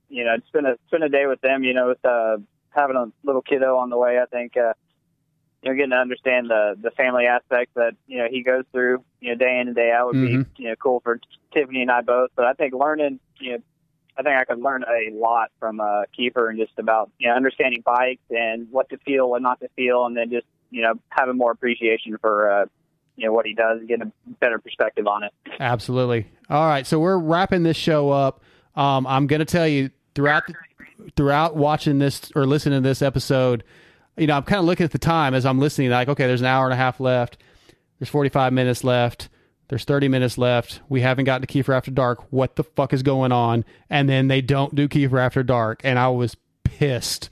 you know spend a spend a day with them. You know, with uh, having a little kiddo on the way. I think uh, you know getting to understand the the family aspect that you know he goes through. You know, day in and day out would Mhm. be you know cool for Tiffany and I both. But I think learning, you know, I think I could learn a lot from uh, Keefer and just about you know understanding bikes and what to feel, what not to feel, and then just you know having more appreciation for. Uh, you know what he does get a better perspective on it. Absolutely. All right, so we're wrapping this show up. Um, I'm going to tell you throughout the, throughout watching this or listening to this episode, you know, I'm kind of looking at the time as I'm listening. Like, okay, there's an hour and a half left. There's 45 minutes left. There's 30 minutes left. We haven't gotten to Keefer After Dark. What the fuck is going on? And then they don't do Keefer After Dark, and I was pissed.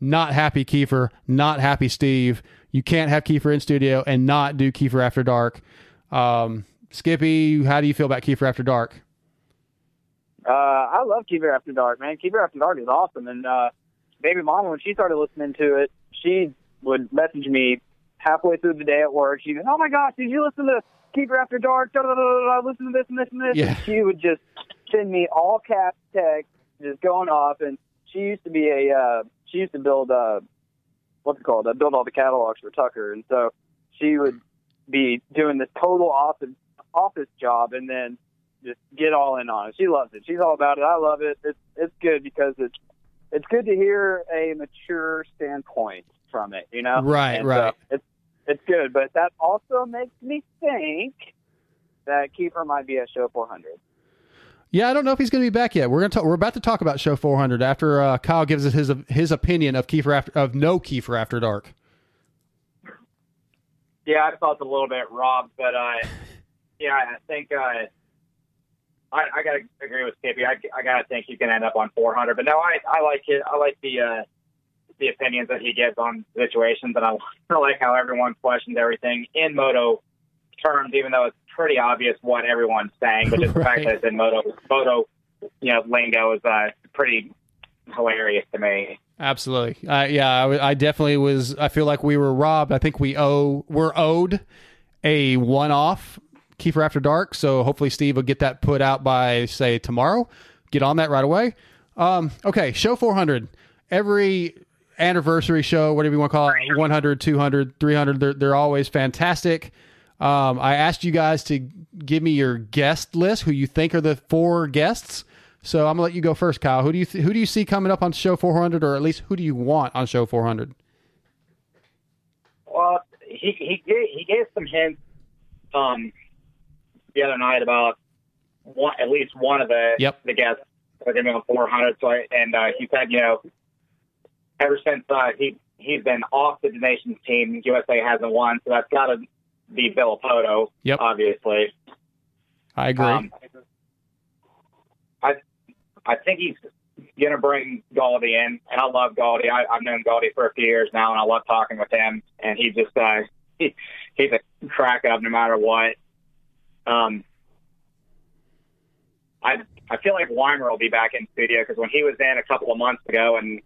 Not happy, Keefer. Not happy, Steve. You can't have Keefer in studio and not do Keefer After Dark. Um, Skippy, how do you feel about Keefer After Dark? Uh, I love Keefer After Dark, man. Keefer After Dark is awesome. And uh, baby mama, when she started listening to it, she would message me halfway through the day at work, she goes, "Oh my gosh, did you listen to Keefer After Dark? Da, da, da, da, da, listen to this and this and this." Yeah. And she would just send me all caps text, just going off. And she used to be a uh, she used to build uh, what's it called? I build all the catalogs for Tucker, and so she would be doing this total office office job, and then just get all in on it. She loves it. She's all about it. I love it. It's it's good because it's it's good to hear a mature standpoint from it. You know, Right, And right. So it's it's good, but that also makes me think that Keefer might be at show 400. Yeah, I don't know if he's going to be back yet. We're going to talk, we're about to talk about show 400 after uh, Kyle gives us his his opinion of Keefer after of no Keefer after dark. Yeah, I felt a little bit robbed, but uh, yeah, I think uh, I, I gotta agree with Skippy. I, I gotta think he can end up on 400. But no, I, I like it. I like the uh, the opinions that he gives on situations, and I, I like how everyone questions everything in moto terms, even though it's pretty obvious what everyone's saying. But just the fact Right. that it's in moto moto, you know, lingo is uh, pretty hilarious to me. Absolutely. Uh, yeah, I, w- I definitely was. I feel like we were robbed. I think we owe we're owed a one off Keefer after dark. So hopefully Steve will get that put out by say tomorrow. Get on that right away. Um, okay, show 400. Every anniversary show, whatever you want to call it, 100, 200, 300, they're, they're always fantastic. Um, I asked you guys to give me your guest list, who you think are the four guests. So I'm gonna let you go first, Kyle. Who do you th- who do you see coming up on show 400, or at least who do you want on show 400? Well, he he gave, he gave some hints um, the other night about one, at least one of the Yep. the guests are going to be on 400. So I, and uh, he said, you know, ever since uh, he he's been off the Nations team, USA hasn't won, so that's got to be Villopoto, Yep. obviously. I agree. Um, I I think he's going to bring Galdi in, and I love Galdi. I, I've known Galdi for a few years now, and I love talking with him. And he just uh, he, he's a crack up no matter what. Um, I I feel like Weimer will be back in studio because when he was in a couple of months ago, and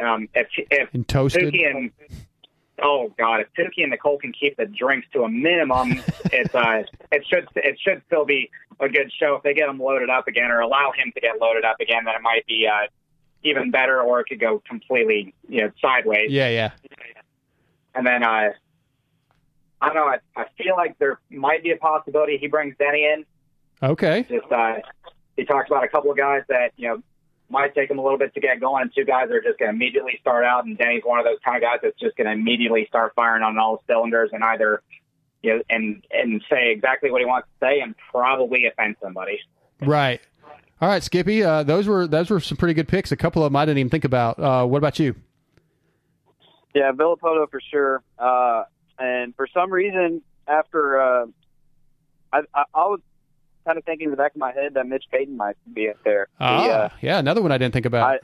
um, if if and toasted. And oh god, if Tuki and Nicole can keep the drinks to a minimum, it's uh, it should it should still be a good show. If they get him loaded up again, or allow him to get loaded up again, then it might be uh, even better, or it could go completely you know sideways. Yeah, yeah. And then uh, I don't know. I, I feel like there might be a possibility he brings Denny in. Okay. Just uh, he talks about a couple of guys that you know might take him a little bit to get going, and two guys that are just going to immediately start out. And Danny's one of those kind of guys that's just going to immediately start firing on all cylinders and either you know and and say exactly what he wants to say and probably offend somebody. Right. All right, Skippy. Uh, those were those were some pretty good picks. A couple of them I didn't even think about. Uh, what about you? Yeah, Villopoto for sure. Uh, and for some reason, after uh, I, I, I was kind of thinking in the back of my head that Mitch Payton might be up there. He, Ah, uh, yeah, another one I didn't think about.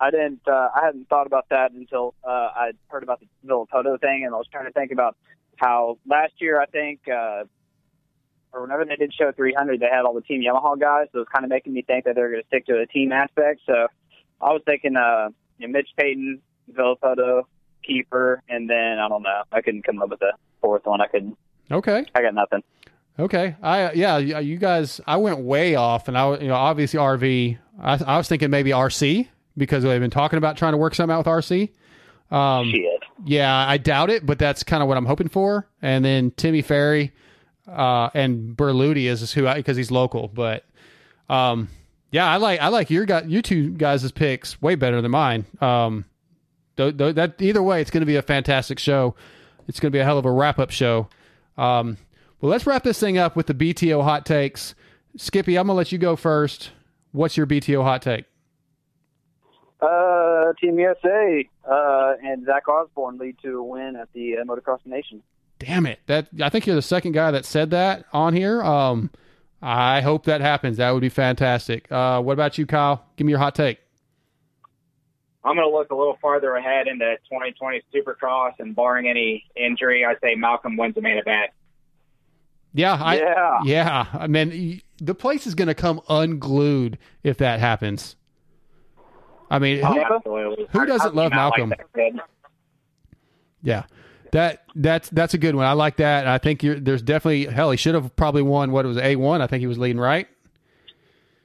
I I didn't uh, I hadn't thought about that until uh, I heard about the Villopoto thing, and I was trying to think about how last year I think uh, or whenever they did show 300, they had all the Team Yamaha guys, so it was kind of making me think that they're going to stick to the team aspect. So I was thinking uh, you know, Mitch Payton, Villopoto, Keefer, and then I don't know. I couldn't come up with a fourth one. I couldn't. okay. I got nothing. Okay. I yeah, you guys. I went way off, and I you know obviously RV. I, I was thinking maybe RC because they've been talking about trying to work something out with RC. Um, Shit. yeah, I doubt it, but that's kind of what I'm hoping for. And then Timmy Ferry uh, and Berluti is who I because he's local. But um, yeah, I like I like your guy, you two guys' picks way better than mine. Um, th- th- that either way, it's going to be a fantastic show. It's going to be a hell of a wrap up show. Um, well, let's wrap this thing up with the BTO hot takes. Skippy, I'm gonna let you go first. What's your BTO hot take? Uh, Team USA uh, and Zach Osborne lead to a win at the uh, Motocross Nation. Damn it! That I think you're the second guy that said that on here. Um, I hope that happens. That would be fantastic. Uh, what about you, Kyle? Give me your hot take. I'm going to look a little farther ahead into 2020 Supercross, and barring any injury, I say Malcolm wins the main event. Yeah, I, Yeah. yeah. I mean, the place is going to come unglued if that happens. I mean, who, oh, Absolutely. Who doesn't love Malcolm? Like that yeah. That that's that's a good one. I like that. I think you're, there's definitely hell. He should have probably won what it was a one. I think he was leading right.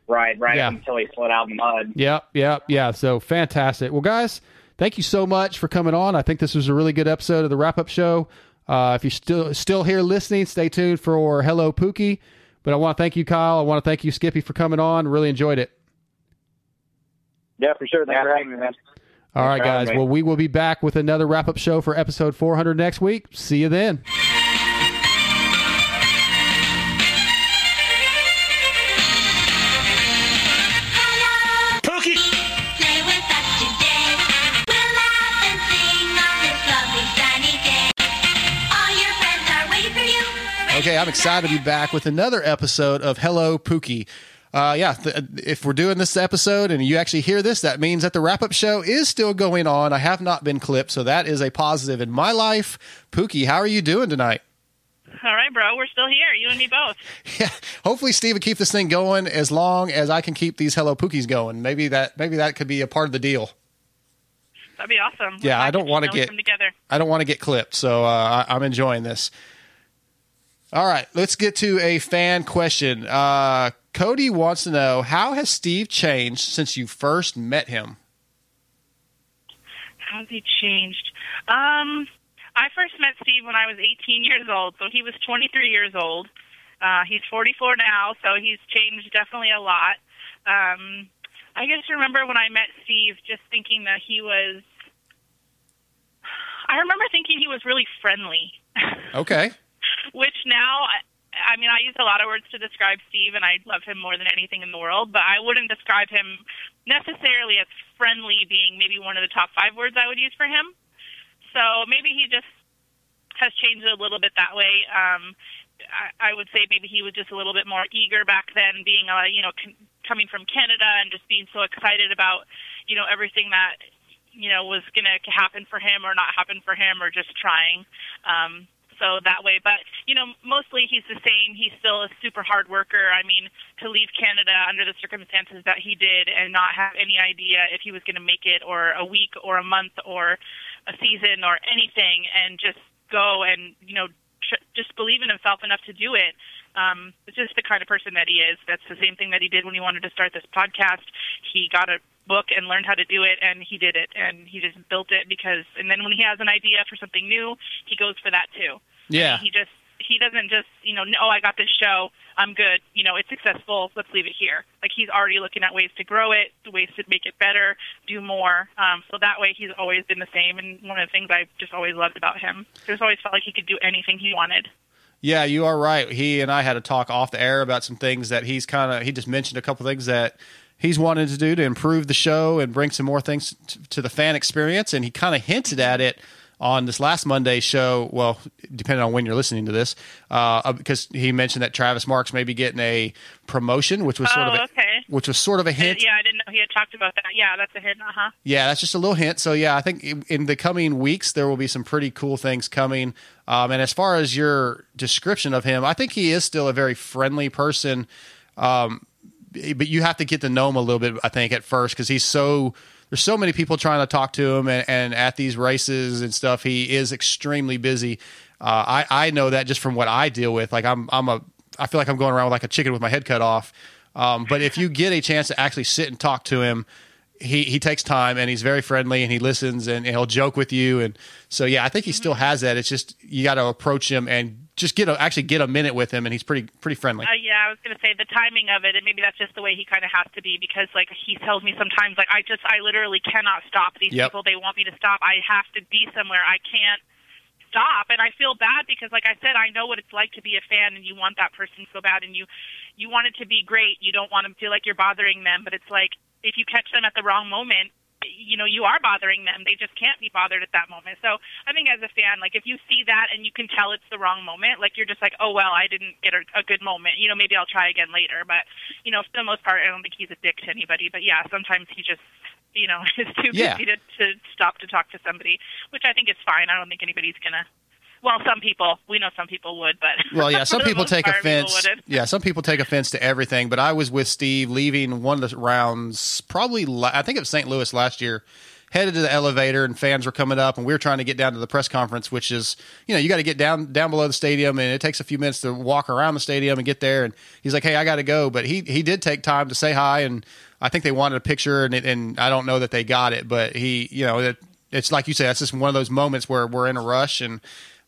Right, right Yeah. until he slid out in the mud. Yep, yep, yeah. So fantastic. Well, guys, thank you so much for coming on. I think this was a really good episode of the wrap up show. Uh, if you're still still here listening, stay tuned for Hello Pookie. But I want to thank you, Kyle. I want to thank you, Skippy, for coming on. Really enjoyed it. Yeah, for sure. Thanks Yeah, for having me, man. All right, guys. Well, we will be back with another wrap up show for episode 400 next week. See you then. Okay, I'm excited to be back with another episode of Hello Pookie. Uh, yeah, th- if we're doing this episode and you actually hear this, that means that the wrap up show is still going on. I have not been clipped, so that is a positive in my life. Pookie, how are you doing tonight? All right, bro. We're still here. You and me both. Yeah, hopefully Steve will keep this thing going as long as I can keep these Hello Pookies going. Maybe that maybe that could be a part of the deal. That'd be awesome. Yeah, I don't wanna get- them together. I don't want to get clipped, so uh, I'm enjoying this. All right, let's get to a fan question. Uh, Cody wants to know how has Steve changed since you first met him? How's he changed? Um, I first met Steve when I was 18 years old, so he was 23 years old. Uh, he's 44 now, so he's changed definitely a lot. Um, I just remember when I met Steve, just thinking that he was. I remember thinking he was really friendly. Okay, which now I- mean I use a lot of words to describe Steve and I love him more than anything in the world, but I wouldn't describe him necessarily as friendly being maybe one of the top 5 words I would use for him. So maybe he just has changed a little bit that way. Um I, I would say maybe he was just a little bit more eager back then being uh you know con- coming from Canada and just being so excited about you know everything that you know was going to happen for him or not happen for him or just trying um so that way. But you know mostly he's the same. He's still a super hard worker. I mean to leave canada under the circumstances that he did and not have any idea if he was going to make it or a week or a month or a season or anything and just go and you know tr- just believe in himself enough to do it. Um it's just the kind of person that he is. That's the same thing that he did when he wanted to start this podcast. He got a book and learned how to do it and he did it and he just built it because and then when he has an idea for something new he goes for that too. Yeah, he just he doesn't just you know oh i got this show. I'm good. You know it's successful. Let's leave it here. Like he's already looking at ways to grow it ways to make it better do more. Um so that way he's always been the same and one of the things i just always loved about him just always felt like he could do anything he wanted. Yeah, you are right. He and I had a talk off the air about some things that he's kind of he just mentioned a couple things that he's wanted to do to improve the show and bring some more things t- to the fan experience, and he kind of hinted at it on this last Monday show. Well, depending on when you're listening to this, uh, because he mentioned that Travis Marks may be getting a promotion, which was sort Oh, of a, okay. which was sort of a hint. yeah i didn't know he had talked about that yeah that's a hint uh-huh Yeah, that's just a little hint. So yeah, I think in- in the coming weeks there will be some pretty cool things coming. Um, and as far as your description of him, I think he is still a very friendly person. Um, but you have to get to know him a little bit, I think, at first because he's so there's so many people trying to talk to him, and, and at these races and stuff, he is extremely busy. Uh, I I know that just from what I deal with. Like I'm I'm a I feel like I'm going around with like a chicken with my head cut off. Um, but if you get a chance to actually sit and talk to him, he he takes time and he's very friendly and he listens and, and he'll joke with you and so yeah I think he still has that. It's just you got to approach him and just get a actually get a minute with him and he's pretty pretty friendly. Uh, yeah, I was going to say the timing of it, and maybe that's just the way he kind of has to be because, like, he tells me sometimes, like, I just, I literally cannot stop these Yep. people. They want me to stop. I have to be somewhere. I can't stop, and I feel bad because, like I said, I know what it's like to be a fan, and you want that person so bad, and you, you want it to be great. You don't want them to feel like you're bothering them, but it's like if you catch them at the wrong moment, you know, you are bothering them. They just can't be bothered at that moment. So I think as a fan, like if you see that and you can tell it's the wrong moment, like you're just like, oh well, I didn't get a, a good moment. You know, maybe I'll try again later. But you know, for the most part, I don't think he's a dick to anybody. But yeah, sometimes he just, you know, is too Yeah. busy to, to stop to talk to somebody, which I think is fine. I don't think anybody's gonna. Well, some people we know some people would, but Well, yeah, some people take part, people offense. wouldn't. Yeah, some people take offense to everything. But I was with Steve leaving one of the rounds, probably la- I think it was St. Louis last year, headed to the elevator, and fans were coming up, and we were trying to get down to the press conference, which is you know you got to get down down below the stadium, and it takes a few minutes to walk around the stadium and get there. And he's like, "Hey, I got to go," but he he did take time to say hi, and I think they wanted a picture, and it, and I don't know that they got it, but he you know it, it's like you said, it's just one of those moments where we're in a rush and.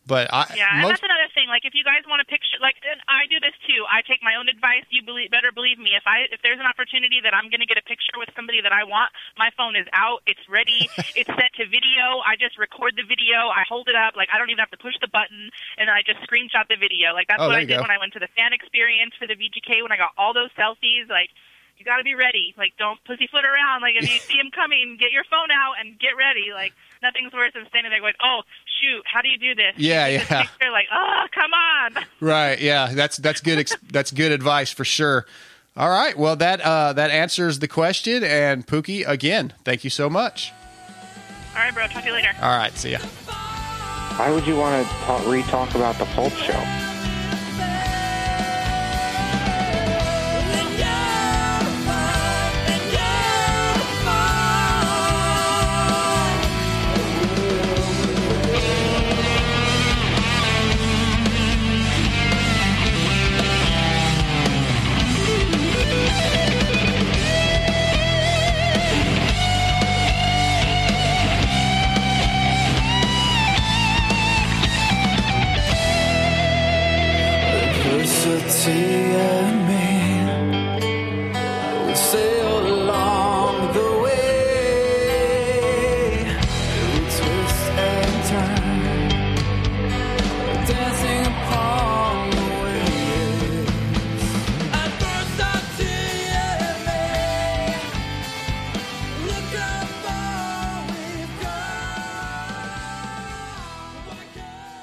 But I, Yeah, and most, that's another thing. Like, if you guys want a picture, like, and I do this too. I take my own advice. You believe, better believe me. If I, if there's an opportunity that I'm going to get a picture with somebody that I want, my phone is out. It's ready. it's set to video. I just record the video. I hold it up. Like, I don't even have to push the button, and I just screenshot the video. Like, that's Oh, what I you go. did when I went to the fan experience for the VGK. When I got all those selfies, like. You got to be ready. Like, don't pussyfoot around. Like, if you see him coming, get your phone out and get ready. Like, nothing's worse than standing there going, "Oh, shoot, how do you do this?" Yeah, You take yeah. Picture, like, oh, come on. Right. Yeah. That's that's good. Ex- that's good advice for sure. All right. Well, that uh, that answers the question. And Pookie, again, thank you so much. All right, bro. Talk to you later. All right. See ya. Why would you want to talk, re-talk about the Pulp Show? Adversity